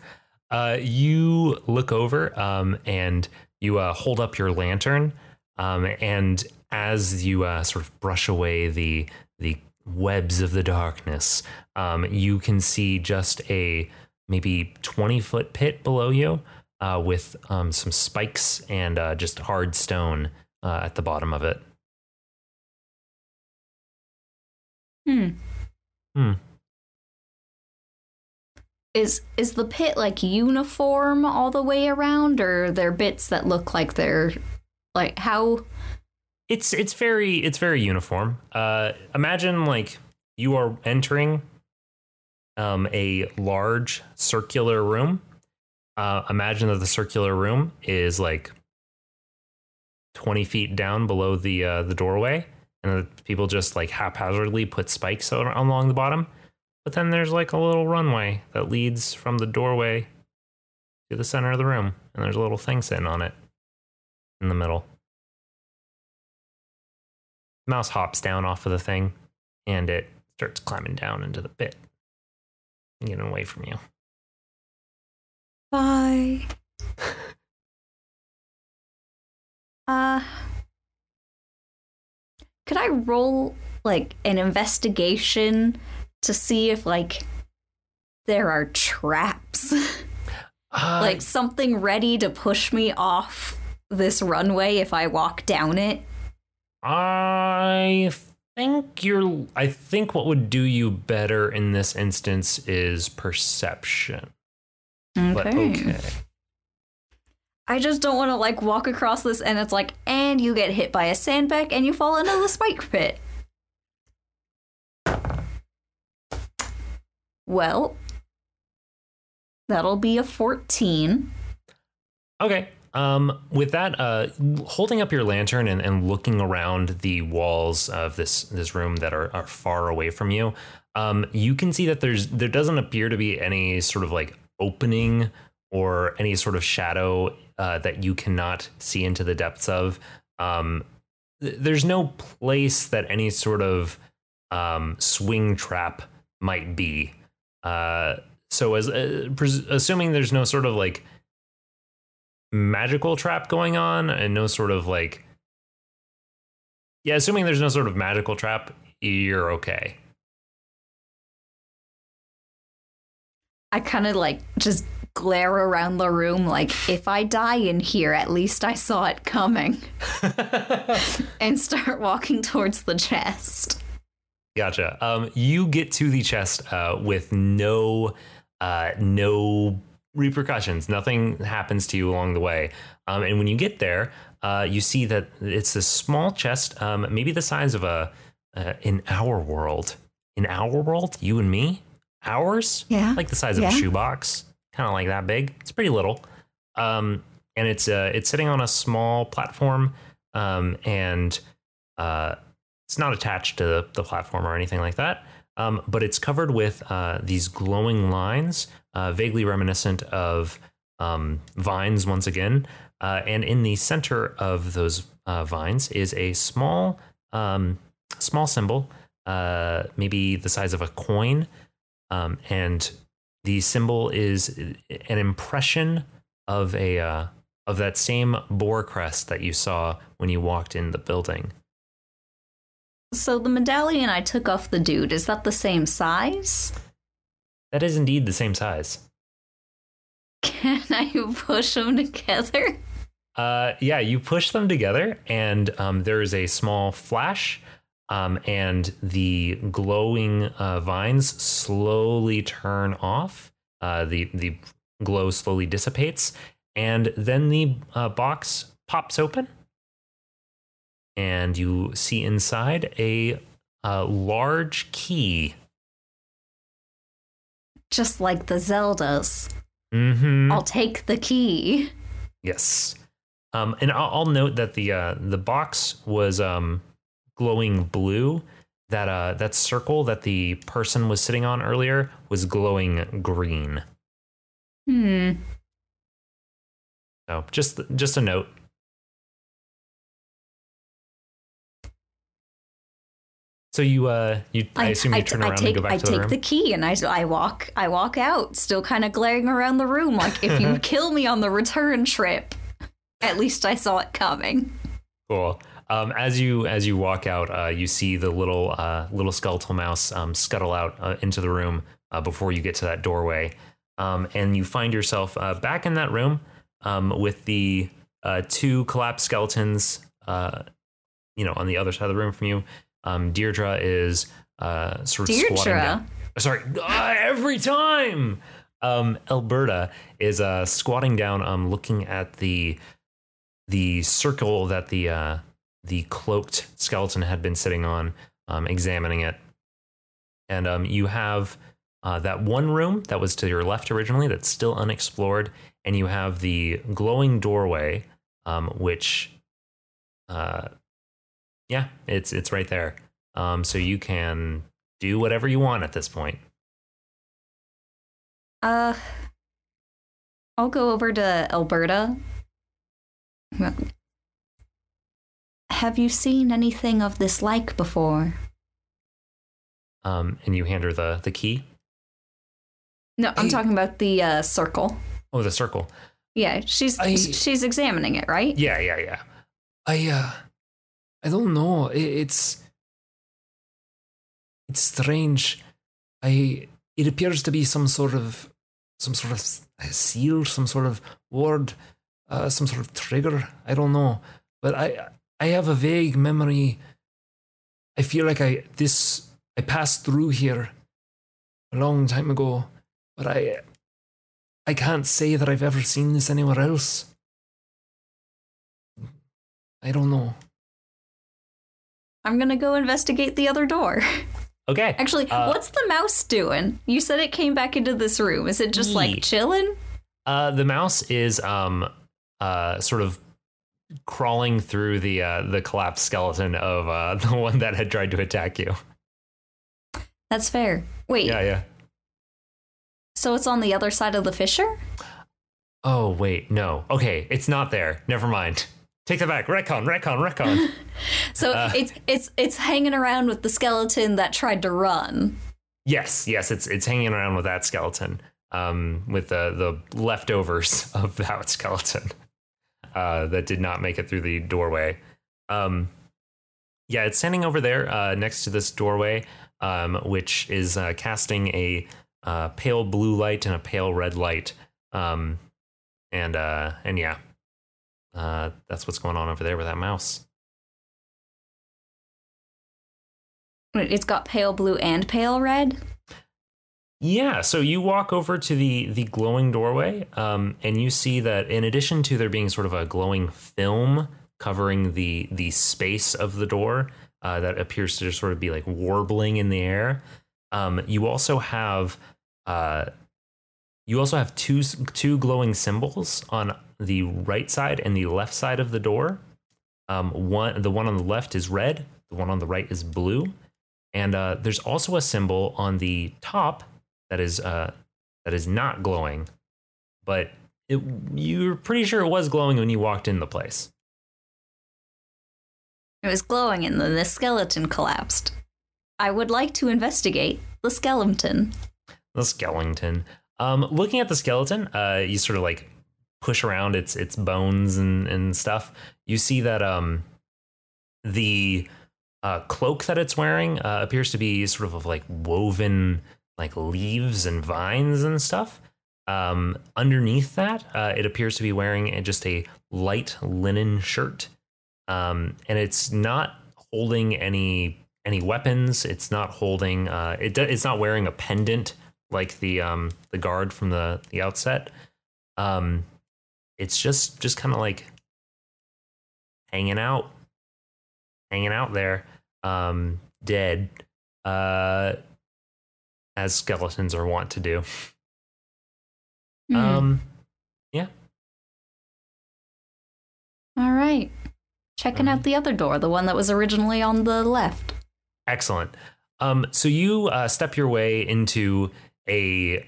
A: Uh, you look over um, and you uh, hold up your lantern Um, and as you uh, sort of brush away the the webs of the darkness, um, you can see just a maybe 20 foot pit below you uh, with um, some spikes and uh, just hard stone uh, at the bottom of it.
B: Hmm.
A: Hmm.
B: Is is the pit like uniform all the way around, or are there bits that look like they're like how?
A: It's it's very it's very uniform. Uh, imagine like you are entering um, a large circular room. Uh, imagine that the circular room is like twenty feet down below the uh, the doorway, and people just like haphazardly put spikes along the bottom. But then there's like a little runway that leads from the doorway to the center of the room, and there's a little thing sitting on it in the middle. Mouse hops down off of the thing, and it starts climbing down into the pit, getting away from you.
B: Bye. [laughs] uh, could I roll like an investigation to see if like there are traps,
A: Uh, [laughs]
B: like something ready to push me off this runway if I walk down it?
A: I think you're. I think what would do you better in this instance is perception. But okay.
B: I just don't want to like walk across this and it's like, and you get hit by a sandbag and you fall into the spike pit. Well, that'll be a 14.
A: Okay. Um, with that, uh, holding up your lantern and, and looking around the walls of this this room that are, are far away from you, um, you can see that there's there doesn't appear to be any sort of like opening or any sort of shadow uh, that you cannot see into the depths of. Um, th- there's no place that any sort of um, swing trap might be. Uh, so, as uh, pres- assuming there's no sort of like magical trap going on and no sort of like yeah assuming there's no sort of magical trap you're okay
B: I kind of like just glare around the room like, if I die in here, at least I saw it coming. [laughs] and start walking towards the chest.
A: Gotcha. Um you get to the chest uh with no uh no repercussions. Nothing happens to you along the way. Um and when you get there uh you see that it's a small chest um maybe the size of a uh, in our world. In our world you and me? Ours?
B: Yeah.
A: like the size of
B: Yeah.
A: a shoebox, kind of like that big. It's pretty little, um, and it's uh, it's sitting on a small platform, um, and uh, it's not attached to the, platform or anything like that. Um, but it's covered with uh, these glowing lines, uh, vaguely reminiscent of um, vines once again. Uh, and in the center of those uh, vines is a small um, small symbol, uh, maybe the size of a coin, um, and the symbol is an impression of a uh, of that same boar crest that you saw when you walked in the building.
B: So the medallion I took off the dude, is that the same size?
A: That is indeed the same size.
B: Can I push them together?
A: Uh, yeah, you push them together, and um, there is a small flash, um, and the glowing uh, vines slowly turn off. Uh, the the glow slowly dissipates, and then the uh, box pops open, and you see inside a, a large key.
B: Just like the Zeldas.
A: Mm-hmm.
B: I'll take the key.
A: Yes. Um, and I'll, I'll note that the uh, the box was um, glowing blue. That uh, that circle that the person was sitting on earlier was glowing green.
B: Hmm.
A: So just just a note. So you uh you I, assume you turn
B: I
A: around
B: take,
A: and go back
B: I
A: to the room.
B: I take the key and I, I walk I walk out, still kind of glaring around the room like if you [laughs] kill me on the return trip, at least I saw it coming.
A: Cool. Um, as you as you walk out, uh, you see the little uh, little skeletal mouse um, scuttle out uh, into the room uh, before you get to that doorway, um, and you find yourself uh, back in that room um, with the uh, two collapsed skeletons. Uh, you know, on the other side of the room from you. Um, Deirdre is uh, sort of squatting
B: Deirdre?
A: down. Sorry, ah, every time. Um, Alberta is uh, squatting down, um, looking at the the circle that the uh, the cloaked skeleton had been sitting on, um, examining it. And um, you have uh, that one room that was to your left originally that's still unexplored, and you have the glowing doorway, um, which, uh, yeah, it's it's right there. Um, so you can do whatever you want at this point.
B: Uh, I'll go over to Alberta. Have you seen anything of this like before?
A: Um, and you hand her the the key.
B: No, I'm
C: Hey.
B: talking about the uh, circle.
A: Oh, the circle.
B: Yeah, she's
C: I-
B: she's examining it, right?
A: Yeah, yeah, yeah.
C: I uh I don't know. It, it's it's strange. I it appears to be some sort of some sort of seal, some sort of word, uh, some sort of trigger. I don't know, but I I have a vague memory. I feel like I this I passed through here a long time ago, but I I can't say that I've ever seen this anywhere else. I don't know.
B: I'm gonna go investigate the other door. [laughs]
A: Okay.
B: Actually,
A: Uh,
B: what's the mouse doing? You said it came back into this room. Is it just like chilling?
A: Uh, the mouse is um uh sort of crawling through the uh the collapsed skeleton of uh [laughs] the one that had tried to attack you.
B: That's fair. Wait,
A: Yeah, yeah.
B: so it's on the other side of the fissure?
A: Oh wait, no. Okay, it's not there. Never mind. Take that back. Retcon, retcon, retcon. [laughs]
B: So
A: Uh.
B: it's it's it's hanging around with the skeleton that tried to run.
A: yes, yes, it's it's hanging around with that skeleton. Um, with the the leftovers [laughs] of that skeleton. Uh, that did not make it through the doorway. Um, yeah, it's standing over there uh, next to this doorway, um, which is uh, casting a uh, pale blue light and a pale red light. Um, and uh, and yeah, uh, that's what's going on over there with that mouse.
B: It's got pale blue and pale red.
A: Yeah, so you walk over to the the glowing doorway, um, and you see that in addition to there being sort of a glowing film covering the the space of the door uh, that appears to just sort of be like warbling in the air, um, you also have uh, you also have two two glowing symbols on the right side and the left side of the door. Um, one the one on the left is red, the one on the right is blue, and uh, there's also a symbol on the top that is uh, that is not glowing, but it, you're pretty sure it was glowing when you walked in the place.
B: It was glowing and then the skeleton collapsed. I would like to investigate the skeleton.
A: The skeleton. Um, looking at the skeleton, uh, you sort of like push around its its bones and and stuff. You see that um, the uh, cloak that it's wearing uh, appears to be sort of like woven like leaves and vines and stuff. Um, underneath that, uh, it appears to be wearing just a light linen shirt, um, and it's not holding any any weapons. It's not holding. Uh, it it's not wearing a pendant like the um, the guard from the the outset. Um, it's just just kind of like hanging out, hanging out there, um, dead, uh, as skeletons are wont to do.
B: Hmm.
A: Um, yeah.
B: All right. Checking out the other door, the one that was originally on the left.
A: Excellent. Um, so you uh, step your way into a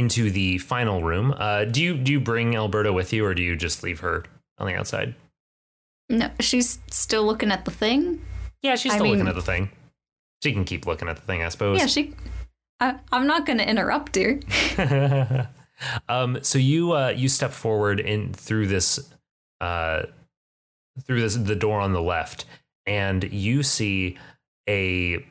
A: into the final room. Uh, do you do you bring Alberta with you, or do you just leave her on the outside?
B: No, she's still looking at the thing.
A: Yeah, she's
B: I
A: still looking
B: mean-
A: at the thing. She can keep looking at the thing, I suppose.
B: Yeah, she. I, I'm not going to interrupt her. [laughs]
A: um, so you uh, you step forward in through this uh, through this the door on the left, and you see a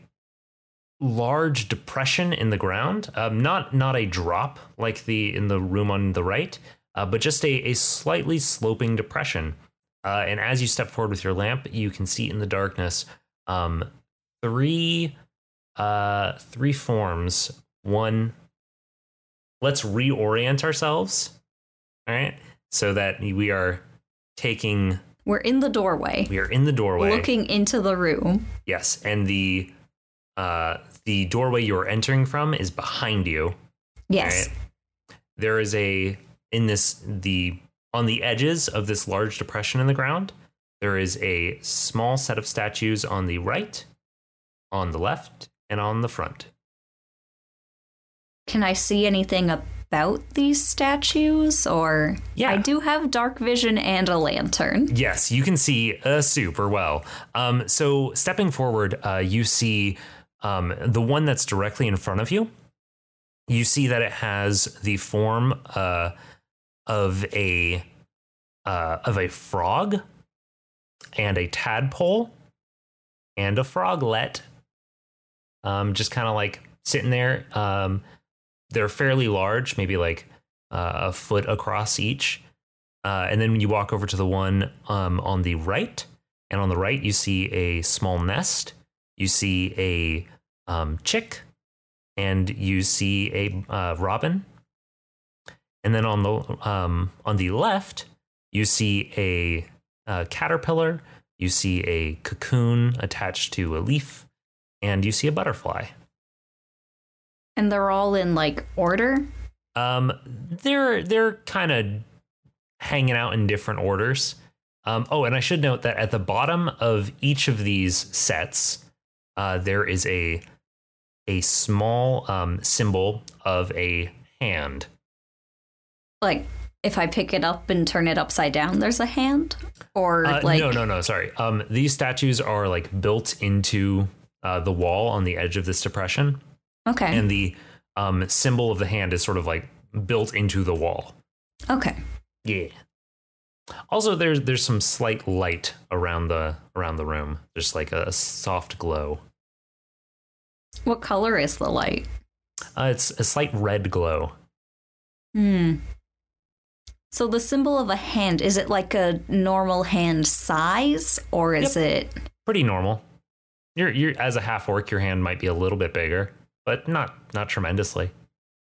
A: large depression in the ground. Um, not not a drop like the in the room on the right, uh, but just a, a slightly sloping depression. Uh, and as you step forward with your lamp, you can see in the darkness um, three uh, three forms. One, let's reorient ourselves. All right, so that we are taking.
B: We're in the doorway,
A: We are in the doorway.
B: looking into the room.
A: Yes, and the uh, the doorway you're entering from is behind you.
B: Yes.
A: Right. There is a in this the on the edges of this large depression in the ground. There is a small set of statues on the right, on the left, and on the front.
B: Can I see anything about these statues? Or
A: Yeah.
B: I do have dark vision and a lantern.
A: Yes, you can see uh, super well. Um, so stepping forward, uh, you see um, the one that's directly in front of you. You see that it has the form uh, of a uh, of a frog and a tadpole and a froglet. Um, just kind of like sitting there. Um, they're fairly large, maybe like uh, a foot across each. Uh, and then when you walk over to the one um, on the right, and on the right, you see a small nest. You see a um, chick, and you see a uh, robin. And then on the um, on the left, you see a, uh caterpillar. You see a cocoon attached to a leaf, and you see a butterfly.
B: And they're all in like order.
A: Um, they're they're kind of hanging out in different orders. Um, oh, and I should note that at the bottom of each of these sets, uh, there is a a small um, symbol of a hand.
B: Like if I pick it up and turn it upside down, there's a hand? Or
A: Uh,
B: like
A: no, no, no. Sorry. Um, these statues are like built into uh, the wall on the edge of this depression,
B: Okay.
A: and the um, symbol of the hand is sort of like built into the wall.
B: okay.
A: Yeah. Also, there's there's some slight light around the around the room. There's like a, soft glow.
B: What color is the light?
A: Uh, it's a slight red glow.
B: Hmm. So the symbol of a hand, is it like a normal hand size or is it
A: Pretty normal. You're you're as a half orc, your hand might be a little bit bigger, but not not tremendously.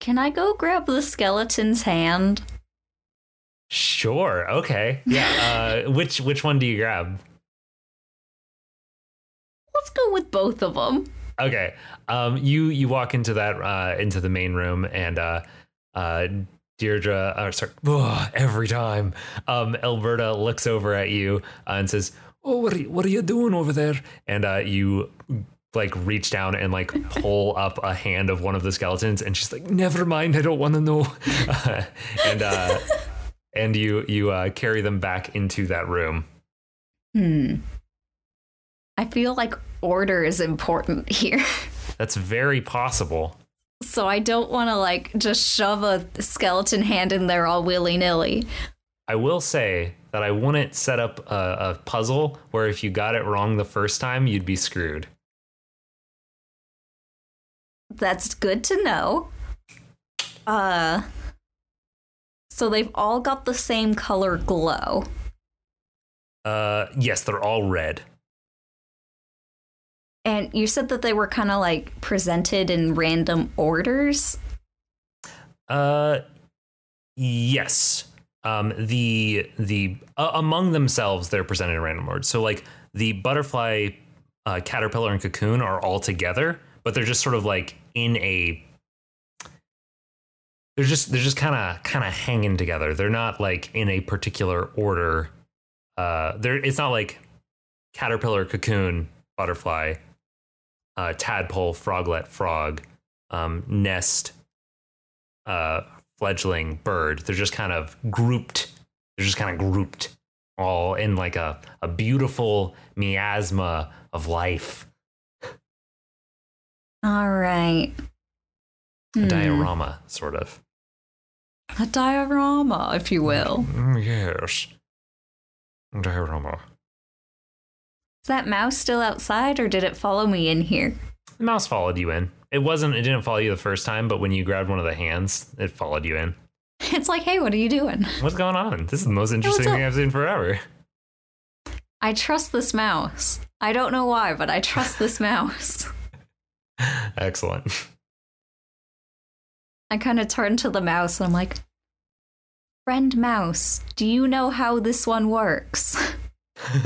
B: Can I go grab the skeleton's hand?
A: Sure. Okay. Yeah. [laughs] Uh, which which one do you grab?
B: Let's go with both of them.
A: Okay. Um, you you walk into that uh, into the main room and uh, uh, Deirdre, uh, sorry, ugh, every time um, Alberta looks over at you uh, and says,
C: Oh, what are you, what are you doing over there?
A: and uh, you like reach down and like pull [laughs] up a hand of one of the skeletons, and she's like,
C: Never mind, I don't want to know. [laughs]
A: and uh, [laughs] and you you uh, carry them back into that room.
B: Hmm. I feel like order is important here.
A: That's very possible.
B: So I don't want to like just shove a skeleton hand in there all willy nilly.
A: I will say that I wouldn't set up a, a puzzle where if you got it wrong the first time, you'd be screwed.
B: That's good to know. Uh so they've all got the same color glow.
A: Uh, yes, they're all red.
B: And you said that they were kind of like presented in random orders.
A: Uh, yes. Um, the the uh, among themselves they're presented in random order. So like the butterfly, uh, caterpillar, and cocoon are all together, but they're just sort of like in a. They're just they're just kind of kind of hanging together. They're not like in a particular order. Uh, they're it's not like caterpillar, cocoon, butterfly, uh, tadpole, froglet, frog, um, nest, uh, fledgling bird. They're just kind of grouped. They're just kind of grouped all in like a, a beautiful miasma of life,
B: All right.
A: a
B: Hmm.
A: diorama, sort of.
B: A diorama, if you will.
A: Mm, Yes. Terrible.
B: That mouse still outside or did it follow me in here?
A: The mouse followed you in. It wasn't. It didn't follow you the first time, but when you grabbed one of the hands, it followed you in. [laughs]
B: It's like, hey, what are you doing?
A: What's going on? This is the most interesting
B: up?
A: thing I've seen forever.
B: I trust this mouse. I don't know why, but I trust this [laughs] mouse.
A: Excellent.
B: I kind of turn to the mouse and I'm like, Friend mouse, do you know how this one works? [laughs] [laughs]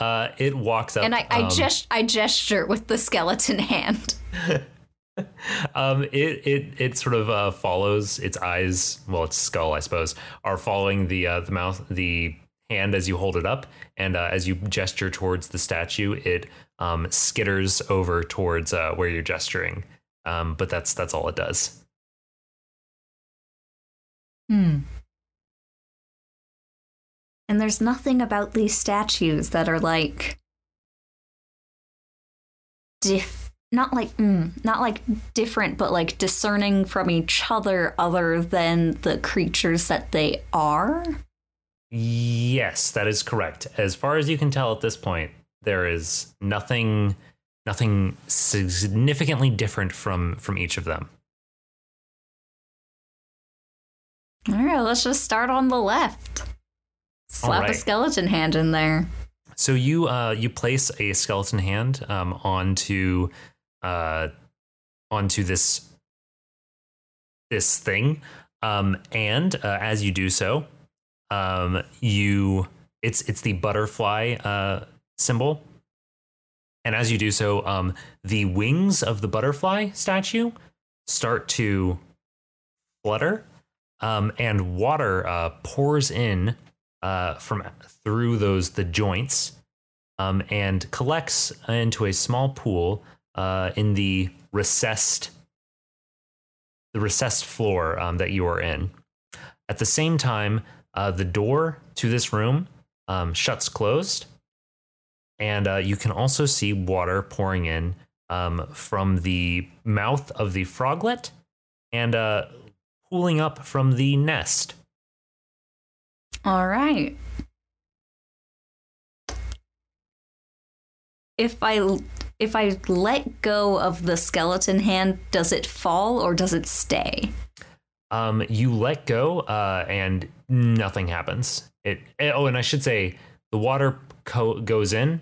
A: uh, it walks up.
B: and I, I,
A: um,
B: gest- I gesture with the skeleton hand. [laughs]
A: um, it it it sort of uh, follows its eyes, well, its skull, I suppose, are following the uh, the mouth, the hand as you hold it up, and uh, as you gesture towards the statue, it um, skitters over towards uh, where you're gesturing. Um, but that's that's all it does.
B: Hmm. And there's nothing about these statues that are like diff not like mm, not like different but like discerning from each other other than the creatures that they are.
A: Yes, that is correct. As far as you can tell at this point, there is nothing nothing significantly different from from each of them.
B: All right, let's just start on the left. Slap a skeleton hand in there.
A: So you uh, you place a skeleton hand um, onto uh, onto this this thing, um, and uh, as you do so, um, you it's it's the butterfly uh, symbol, and as you do so, um, the wings of the butterfly statue start to flutter, um, and water uh, pours in uh, from through those the joints um, and collects into a small pool uh, in the recessed the recessed floor um, that you are in. At the same time, uh, the door to this room um, shuts closed, and uh, you can also see water pouring in um, from the mouth of the froglet and uh, pooling up from the nest.
B: All right. If I if I let go of the skeleton hand, does it fall or does it stay?
A: um, you let go uh, and nothing happens. It eh, oh, and I should say the water co- goes in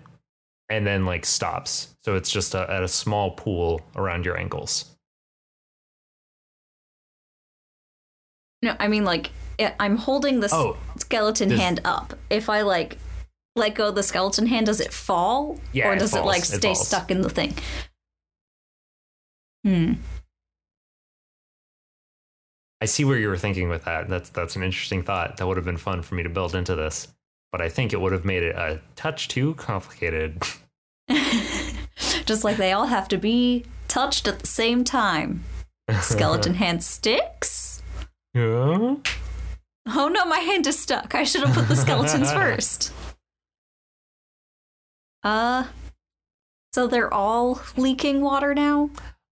A: and then like stops, so it's just a, at a small pool around your ankles.
B: No, I mean like I'm holding the
A: Oh,
B: skeleton
A: does-
B: hand up. If I like let go of the skeleton hand, does it fall
A: Yeah,
B: or does it,
A: falls.
B: like stay
A: falls.
B: stuck in the thing? Hmm.
A: I see where you were thinking with that. That's that's an interesting thought. That would have been fun for me to build into this, but I think it would have made it a touch too complicated. [laughs]
B: Just like they all have to be touched at the same time. [laughs] Skeleton hand sticks.
A: Yeah.
B: Oh no, my hand is stuck. I should have put the skeletons [laughs] first. Uh, so they're all leaking water now?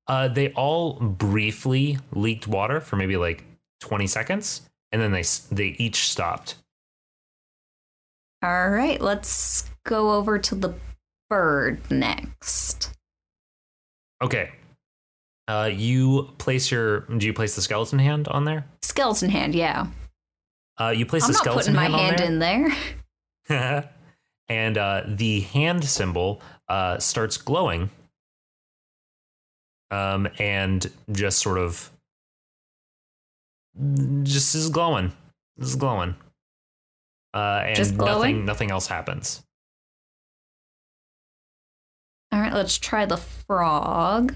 A: Uh, they all briefly leaked water for maybe like 20 seconds, and then they s- they each stopped.
B: All right, let's go over to the bird next.
A: Okay. Uh, you place your. Do you place the skeleton hand on there?
B: Skeleton hand, yeah.
A: Uh, you place
B: I'm
A: the
B: not
A: skeleton
B: putting my
A: hand, on
B: in there. [laughs]
A: and uh, the hand symbol uh, starts glowing, um, and just sort of just is glowing. Is glowing. Uh, and
B: Just glowing?
A: nothing nothing else happens.
B: All right, let's try the frog.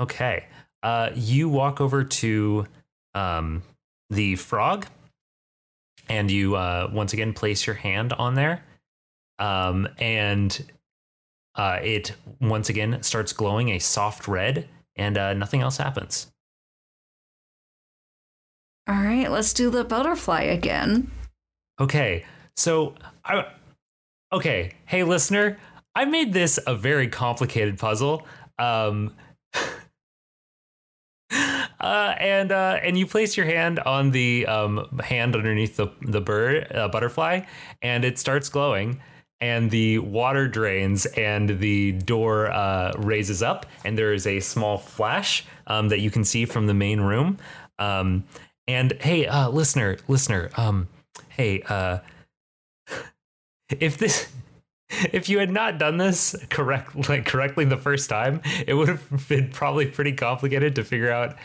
A: Okay. Uh, you walk over to um, the frog, and you uh, once again place your hand on there, um, and uh, it once again starts glowing a soft red, and uh, nothing else happens.
B: All right, let's do the butterfly again.
A: Okay, so I okay, hey listener, I made this a very complicated puzzle. Um, [laughs] Uh, and uh, and you place your hand on the um, hand underneath the the bird uh, butterfly, and it starts glowing. And the water drains, and the door uh, raises up, and there is a small flash um, that you can see from the main room. Um, and hey, uh, listener, listener, um, hey, uh, [laughs] if this if you had not done this correct like correctly the first time, it would have been probably pretty complicated to figure out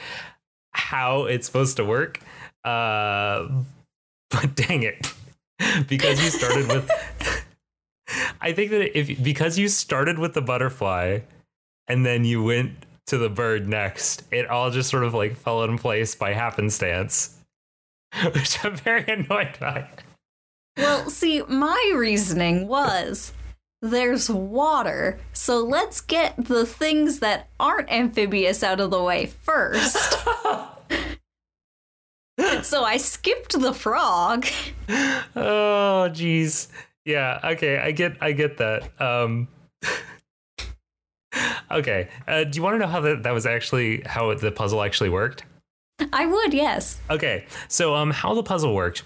A: how it's supposed to work. Uh, but dang it, because you started with. [laughs] I think that if because you started with the butterfly, and then you went to the bird next, it all just sort of like fell in place by happenstance, [laughs] which I'm very annoyed by.
B: Well, see, my reasoning was there's water, so let's get the things that aren't amphibious out of the way first. [laughs] so I skipped the frog.
A: oh jeez yeah okay i get i get that um [laughs] okay uh, do you want to know how that, that was actually how the puzzle actually worked
B: I would, yes.
A: okay so um how the puzzle worked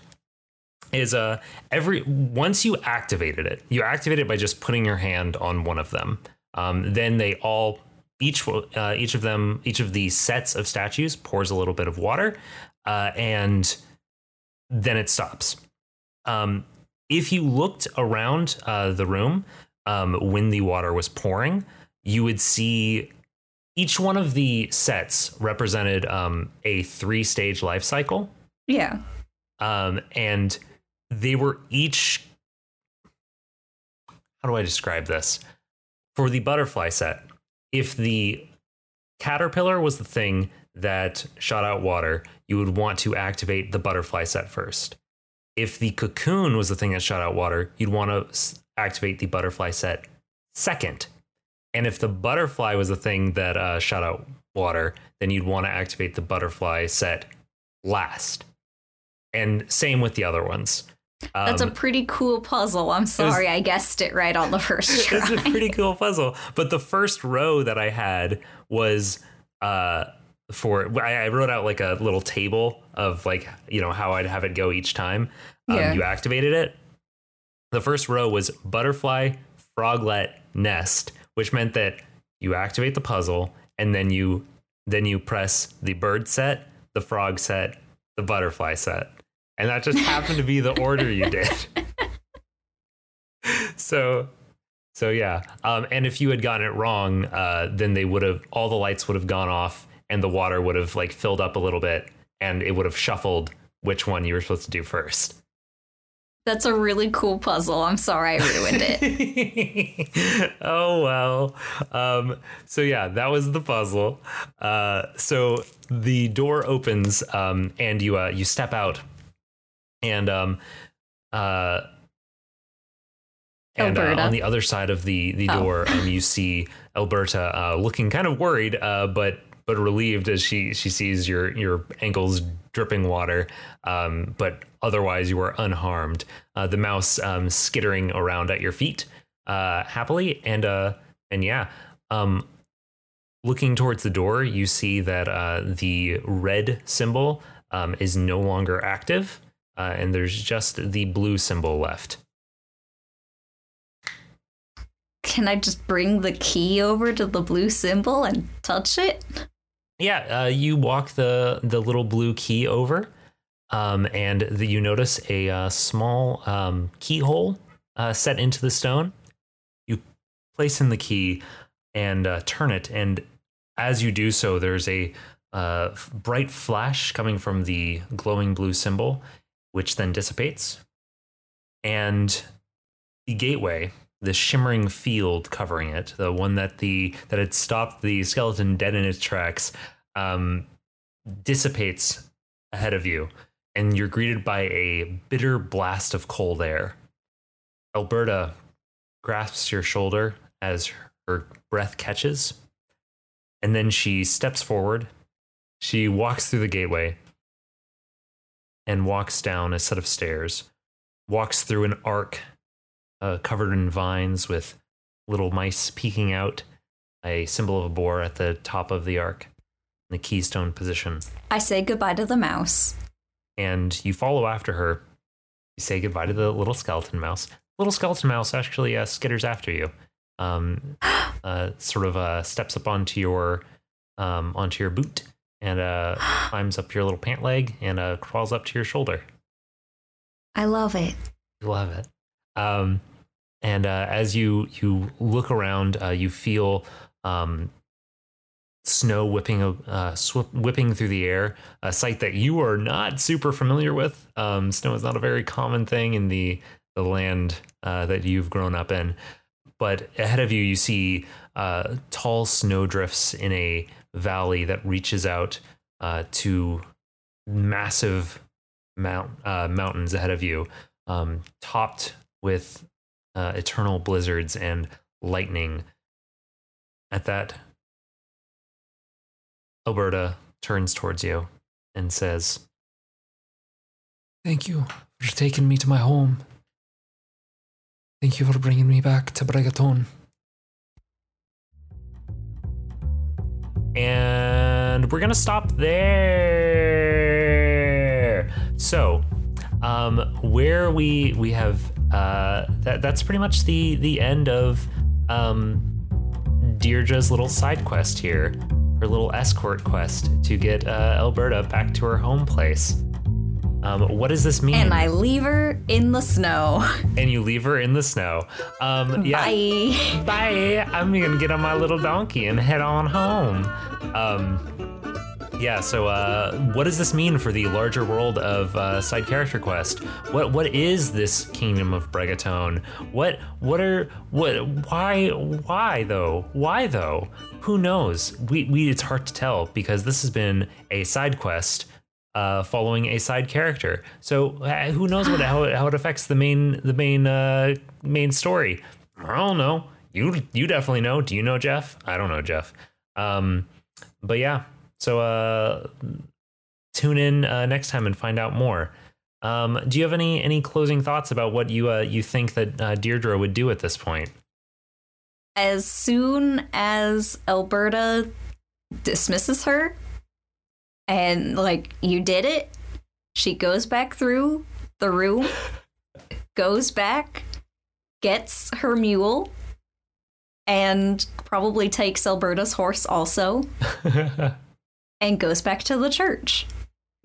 A: is uh every once you activated it you activate it by just putting your hand on one of them um then they all each uh, each of them each of the sets of statues pours a little bit of water uh, and then it stops um if you looked around uh, the room um, when the water was pouring, you would see each one of the sets represented um, a three stage life cycle.
B: Yeah.
A: Um, and they were each. How do I describe this? For the butterfly set, if the caterpillar was the thing that shot out water, you would want to activate the butterfly set first if the cocoon was the thing that shot out water, you'd want to activate the butterfly set second. And if the butterfly was the thing that uh, shot out water, then you'd want to activate the butterfly set last. And same with the other ones. Um,
B: That's a pretty cool puzzle. I'm sorry, I guessed it right on the first [laughs] try.
A: it's a pretty cool puzzle. But the first row that I had was uh, for I, I wrote out like a little table of like you know how I'd have it go each time um,
B: Yeah.
A: you activated it. The first row was butterfly, froglet, nest, which meant that you activate the puzzle and then you then you press the bird set, the frog set, the butterfly set, and that just happened to be the order you did. [laughs] so so yeah, um, and if you had gotten it wrong, uh, then they would have all the lights would have gone off, and the water would have like filled up a little bit, and it would have shuffled which one you were supposed to do first.
B: That's a really cool puzzle. I'm sorry I ruined it. [laughs]
A: oh well. Um, so yeah, that was the puzzle. Uh, so the door opens, um, and you uh, you step out, and um, uh, and uh, on the other side of the the
B: Oh.
A: door, um, you [laughs] see Alberta uh, looking kind of worried, uh, but but relieved as she she sees your your ankles dripping water, um, but otherwise you are unharmed. Uh, the mouse um, skittering around at your feet uh, happily, and uh, and yeah, um, looking towards the door, you see that uh, the red symbol um, is no longer active, uh, and there's just the blue symbol left.
B: Can I just bring the key over to the blue symbol and touch it?
A: Yeah, uh, you walk the the little blue key over, um, and the, you notice a uh, small um, keyhole uh, set into the stone. You place in the key and uh, turn it, and as you do so, there's a uh, bright flash coming from the glowing blue symbol, which then dissipates, and the gateway the shimmering field covering it, the one that the that had stopped the skeleton dead in its tracks, um, dissipates ahead of you, and you're greeted by a bitter blast of cold air. Alberta grasps your shoulder as her breath catches, and then she steps forward. She walks through the gateway and walks down a set of stairs, walks through an arc uh, covered in vines with little mice peeking out, a symbol of a boar at the top of the arc. In the keystone position.
B: I say goodbye to the mouse.
A: and you follow after her. You say goodbye to the little skeleton mouse. Little skeleton mouse actually uh, skitters after you. Um, [gasps] uh, sort of uh, steps up onto your um, onto your boot and uh, [gasps] climbs up your little pant leg and uh, crawls up to your shoulder.
B: I love it.
A: Love it. Um, and uh, as you you look around, uh, you feel um, snow whipping uh, sw- whipping through the air. A sight that you are not super familiar with. Um, snow is not a very common thing in the the land uh, that you've grown up in. But ahead of you, you see uh, tall snowdrifts in a valley that reaches out uh, to massive mount, uh, mountains ahead of you, um, topped with uh, eternal blizzards and lightning. At that, Alberta turns towards you and says,
C: Thank you for taking me to my home. Thank you for bringing me back to Bregaton.
A: And we're gonna stop there. So, um, where we we have uh, that that's pretty much the the end of um, Deirdre's little side quest here, her little escort quest to get uh, Alberta back to her home place. Um, what does this mean?
B: And I leave her in the snow. [laughs]
A: and you leave her in the snow. Um, yeah.
B: Bye.
A: Bye. I'm gonna get on my little donkey and head on home. Um, yeah. So, uh, what does this mean for the larger world of uh, side character quest? What What is this kingdom of Bregaton? What What are what? Why Why though? Why though? Who knows? We we it's hard to tell because this has been a side quest. Uh, following a side character, so uh, who knows what how it, how it affects the main the main uh, main story? I don't know. You you definitely know. Do you know Jeff? I don't know Jeff. Um, but yeah. So uh, tune in uh, next time and find out more. Um, do you have any any closing thoughts about what you uh, you think that uh, Deirdre would do at this point?
B: As soon as Alberta dismisses her and like you did it, she goes back through the room, [laughs] goes back, gets her mule, and probably takes Alberta's horse also, [laughs] and goes back to the church.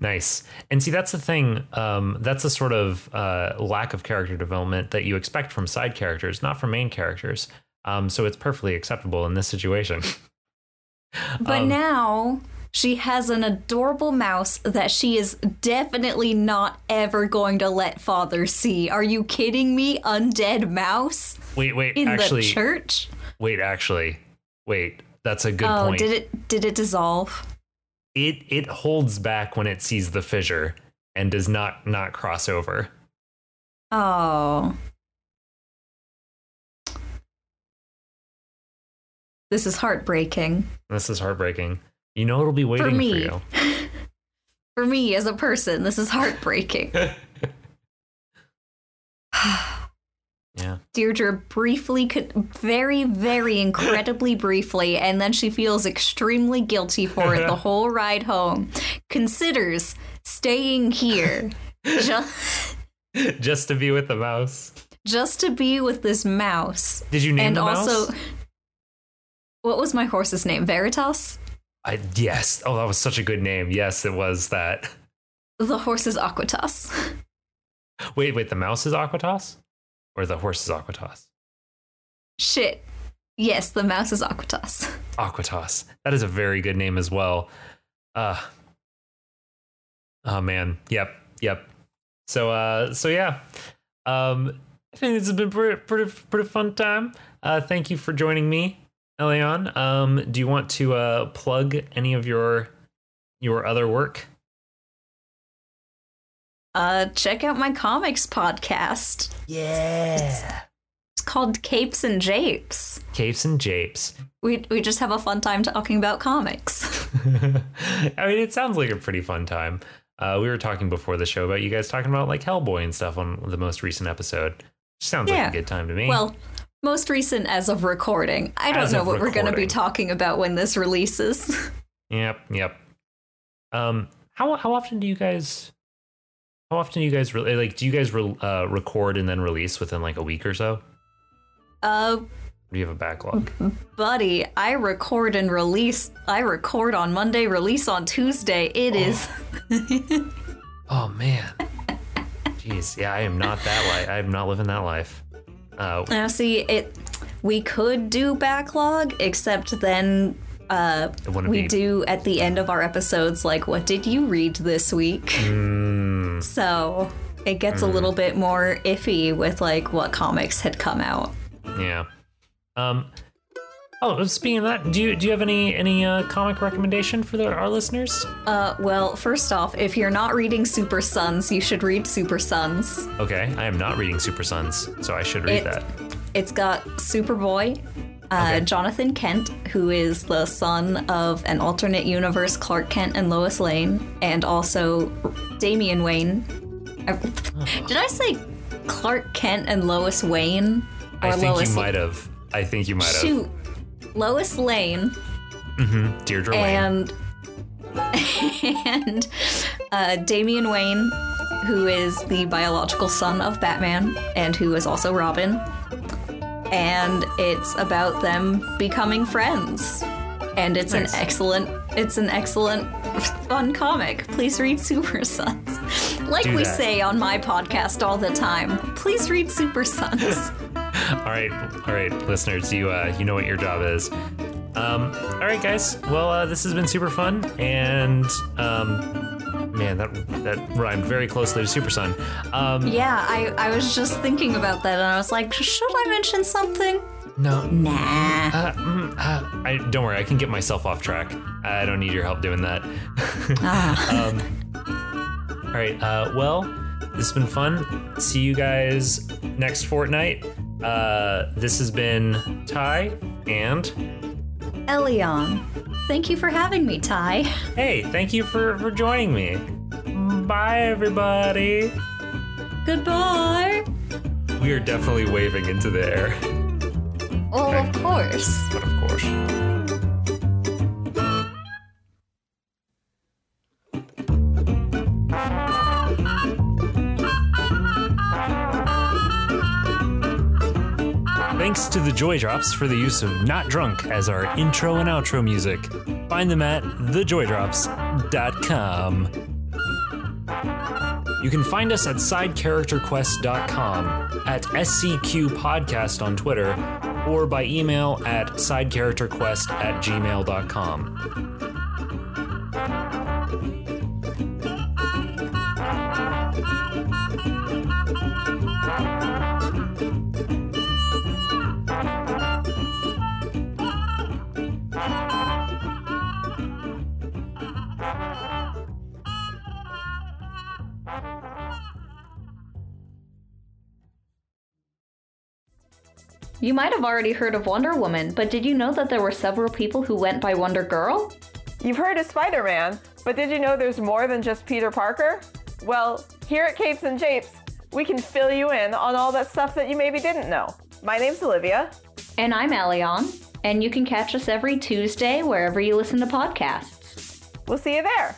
A: Nice. And see, that's the thing. Um, that's a sort of uh, lack of character development that you expect from side characters, not from main characters. Um, so it's perfectly acceptable in this situation.
B: But
A: Um,
B: now she has an adorable mouse that she is definitely not ever going to let father see. Are you kidding me? Undead mouse
A: wait, wait.
B: in
A: actually,
B: the church?
A: wait. Actually, wait. That's a good
B: oh,
A: point.
B: did it did it dissolve?
A: it it holds back when it sees the fissure and does not not cross over.
B: Oh. This is heartbreaking
A: This is heartbreaking. You know it'll be waiting
B: for
A: for,
B: me.
A: you. [laughs]
B: for me as a person, this is heartbreaking. [laughs] [sighs]
A: Yeah.
B: Deirdre briefly, could, very, very incredibly briefly, and then she feels extremely guilty for it the [laughs] whole ride home. Considers staying here just,
A: Just to be with the mouse.
B: just to be with this mouse.
A: Did you name
B: and
A: the
B: also,
A: mouse?
B: what was my horse's name? Veritas?
A: I, yes. Oh, that was such a good name. Yes, it was that.
B: The horse is Aquitas.
A: Wait, wait. The mouse is Aquatos, or the horse is Aquatos?
B: Shit. Yes, the mouse is Aquitas.
A: Aquatos. That is a very good name as well. Uh Oh man. Yep. Yep. So uh so yeah. Um I think this has been pretty pretty pretty fun time. Uh thank you for joining me, Elion. Um do you want to uh plug any of your your other work?
B: Uh, check out my comics podcast.
A: Yeah.
B: It's called Capes and Japes.
A: Capes and japes.
B: We we just have a fun time talking about comics. [laughs] [laughs]
A: I mean, it sounds like a pretty fun time. Uh, we were talking before the show about you guys talking about like Hellboy and stuff on the most recent episode. Sounds like a good time to me.
B: well, most recent as of recording. I don't
A: As
B: know what we're going to be talking about when this releases.
A: Yep, yep. Um, how how often do you guys? How often do you guys re- like? Do you guys re- uh, record and then release within like a week or so?
B: Uh,
A: do you have a backlog?
B: buddy, I record and release. I record on Monday, release on Tuesday. It is.
A: Oh man. Jeez, yeah, I am not that life. I am not living that life. Uh,
B: Now, see, it. We could do backlog, except then uh, we
A: be.
B: do at the end of our episodes, like, what did you read this week?
A: Mm,
B: So it gets a little bit more iffy with like what comics had come out.
A: yeah. Um. Oh, speaking of that, do you do you have any any uh, comic recommendation for the, our listeners?
B: Uh, well, first off, if you're not reading Super Sons, you should read Super Sons.
A: Okay, I am not reading Super Sons, so I should read
B: It-
A: that.
B: It's got Superboy, uh,
A: Okay.
B: Jonathan Kent, who is the son of an alternate universe Clark Kent and Lois Lane, and also Damian Wayne. [sighs] Did I say Clark Kent and Lois Wayne?
A: I think
B: Lois
A: you might have. I think you might have.
B: Shoot, Lois Lane
A: Mm-hmm. Deirdre
B: and [laughs] and uh, Damian Wayne, who is the biological son of Batman and who is also Robin. And it's about them becoming friends. And it's
A: Nice.
B: an excellent, it's an excellent, fun comic. Please read Super Sons. Like
A: Do
B: we
A: that.
B: say on my podcast all the time, please read Super Sons. [laughs]
A: All right, all right, listeners, you uh, you know what your job is. Um, all right, guys. Well, uh, this has been super fun, and um, man, that that rhymed very closely to Super Sun. Um,
B: yeah, I, I was just thinking about that and I was like, should I mention something?
A: no,
B: Nah.
A: uh, mm, uh, I don't worry, I can get myself off track. I don't need your help doing that. [laughs]
B: Ah.
A: um, all right. Uh, well, this has been fun. See you guys next fortnight. Uh, this has been Ty and.
B: Elion. Thank you for having me, Ty. [laughs]
A: Hey, thank you for, for joining me. Bye, everybody.
B: Goodbye.
A: We are definitely waving into the air.
B: Oh, of course.
A: But of course. Joy Drops for the use of Not Drunk as our intro and outro music. Find them at thejOydrops.com. You can find us at sidecharacterquest.com, at SCQ Podcast on Twitter, or by email at sidecharacterquest at gmail.com.
B: You might have already heard of Wonder Woman, but did you know that there were several people who went by Wonder Girl?
D: You've heard of Spider Man, but did you know there's more than just Peter Parker? Well, here at Capes and Japes, we can fill you in on all that stuff that you maybe didn't know. My name's Olivia.
B: And I'm Elion, and you can catch us every Tuesday wherever you listen to podcasts.
D: We'll see you there.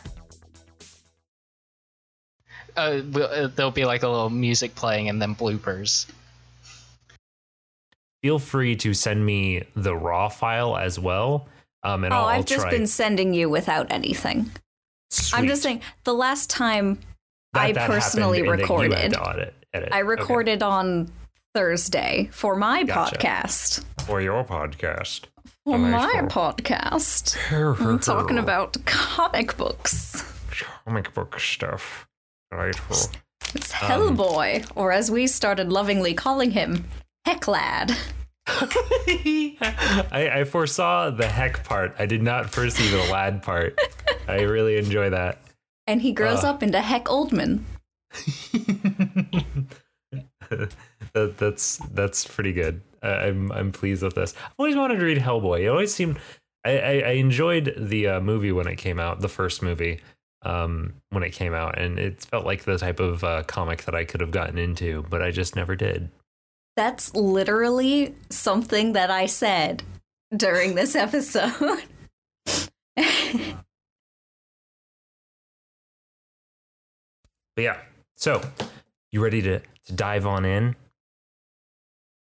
E: Uh, uh, there'll be like a little music playing and then bloopers.
A: Feel free to send me the raw file as well. Um, and
B: oh,
A: I'll,
B: I've
A: I'll
B: just
A: try.
B: been sending you without anything. I'm just saying, the last time
A: That-
B: I
A: that
B: personally
A: happened and that you had
B: recorded,
A: to audit- edit.
B: I
A: Okay.
B: recorded on Thursday for my
A: Gotcha.
B: podcast.
A: for your podcast.
B: For
A: nice
B: my
A: one.
B: podcast. I'm talking about comic books.
A: comic book stuff. Delightful.
B: It's
A: Um,
B: Hellboy, or as we started lovingly calling him, Hecklad. [laughs]
A: I, I foresaw the heck part. I did not foresee the lad part. I really enjoy that.
B: And he grows
A: Uh.
B: up into Heck Oldman. [laughs]
A: that, that's that's pretty good. I, I'm I'm pleased with this. I've always wanted to read Hellboy. It always seemed I, I, I enjoyed the uh, movie when it came out, the first movie um, when it came out, and it felt like the type of uh, comic that I could have gotten into, but I just never did.
B: That's literally something that I said during this episode. [laughs]
A: But yeah. So, you ready to, to dive on in?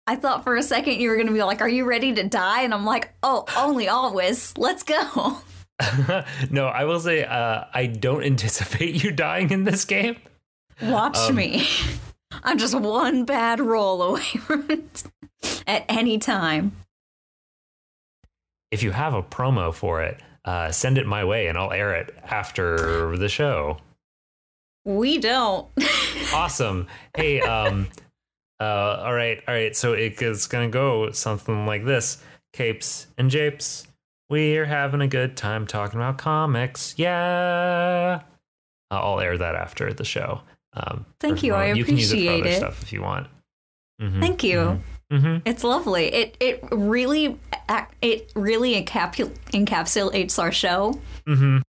B: I thought for a second you were going to be like, Are you ready to die? And I'm like, Oh, only always. Let's go. [laughs] [laughs]
A: no, I will say, uh, I don't anticipate you dying in this game.
B: Watch
A: um,
B: me. I'm just one bad roll away [laughs] from it at any time.
A: If you have a promo for it, uh, send it my way and I'll air it after the show.
B: We don't. [laughs]
A: awesome. Hey, um, uh, all right, all right. So it is gonna go something like this: capes and japes. We're having a good time talking about comics. Yeah. I'll air that after the show. Um,
B: Thank you, I
A: You can use it for
B: appreciate
A: other
B: it.
A: stuff if you want. Mhm,
B: Thank you.
A: mhm.
B: It's lovely. It it really it really encapsulates our show.
A: Mhm.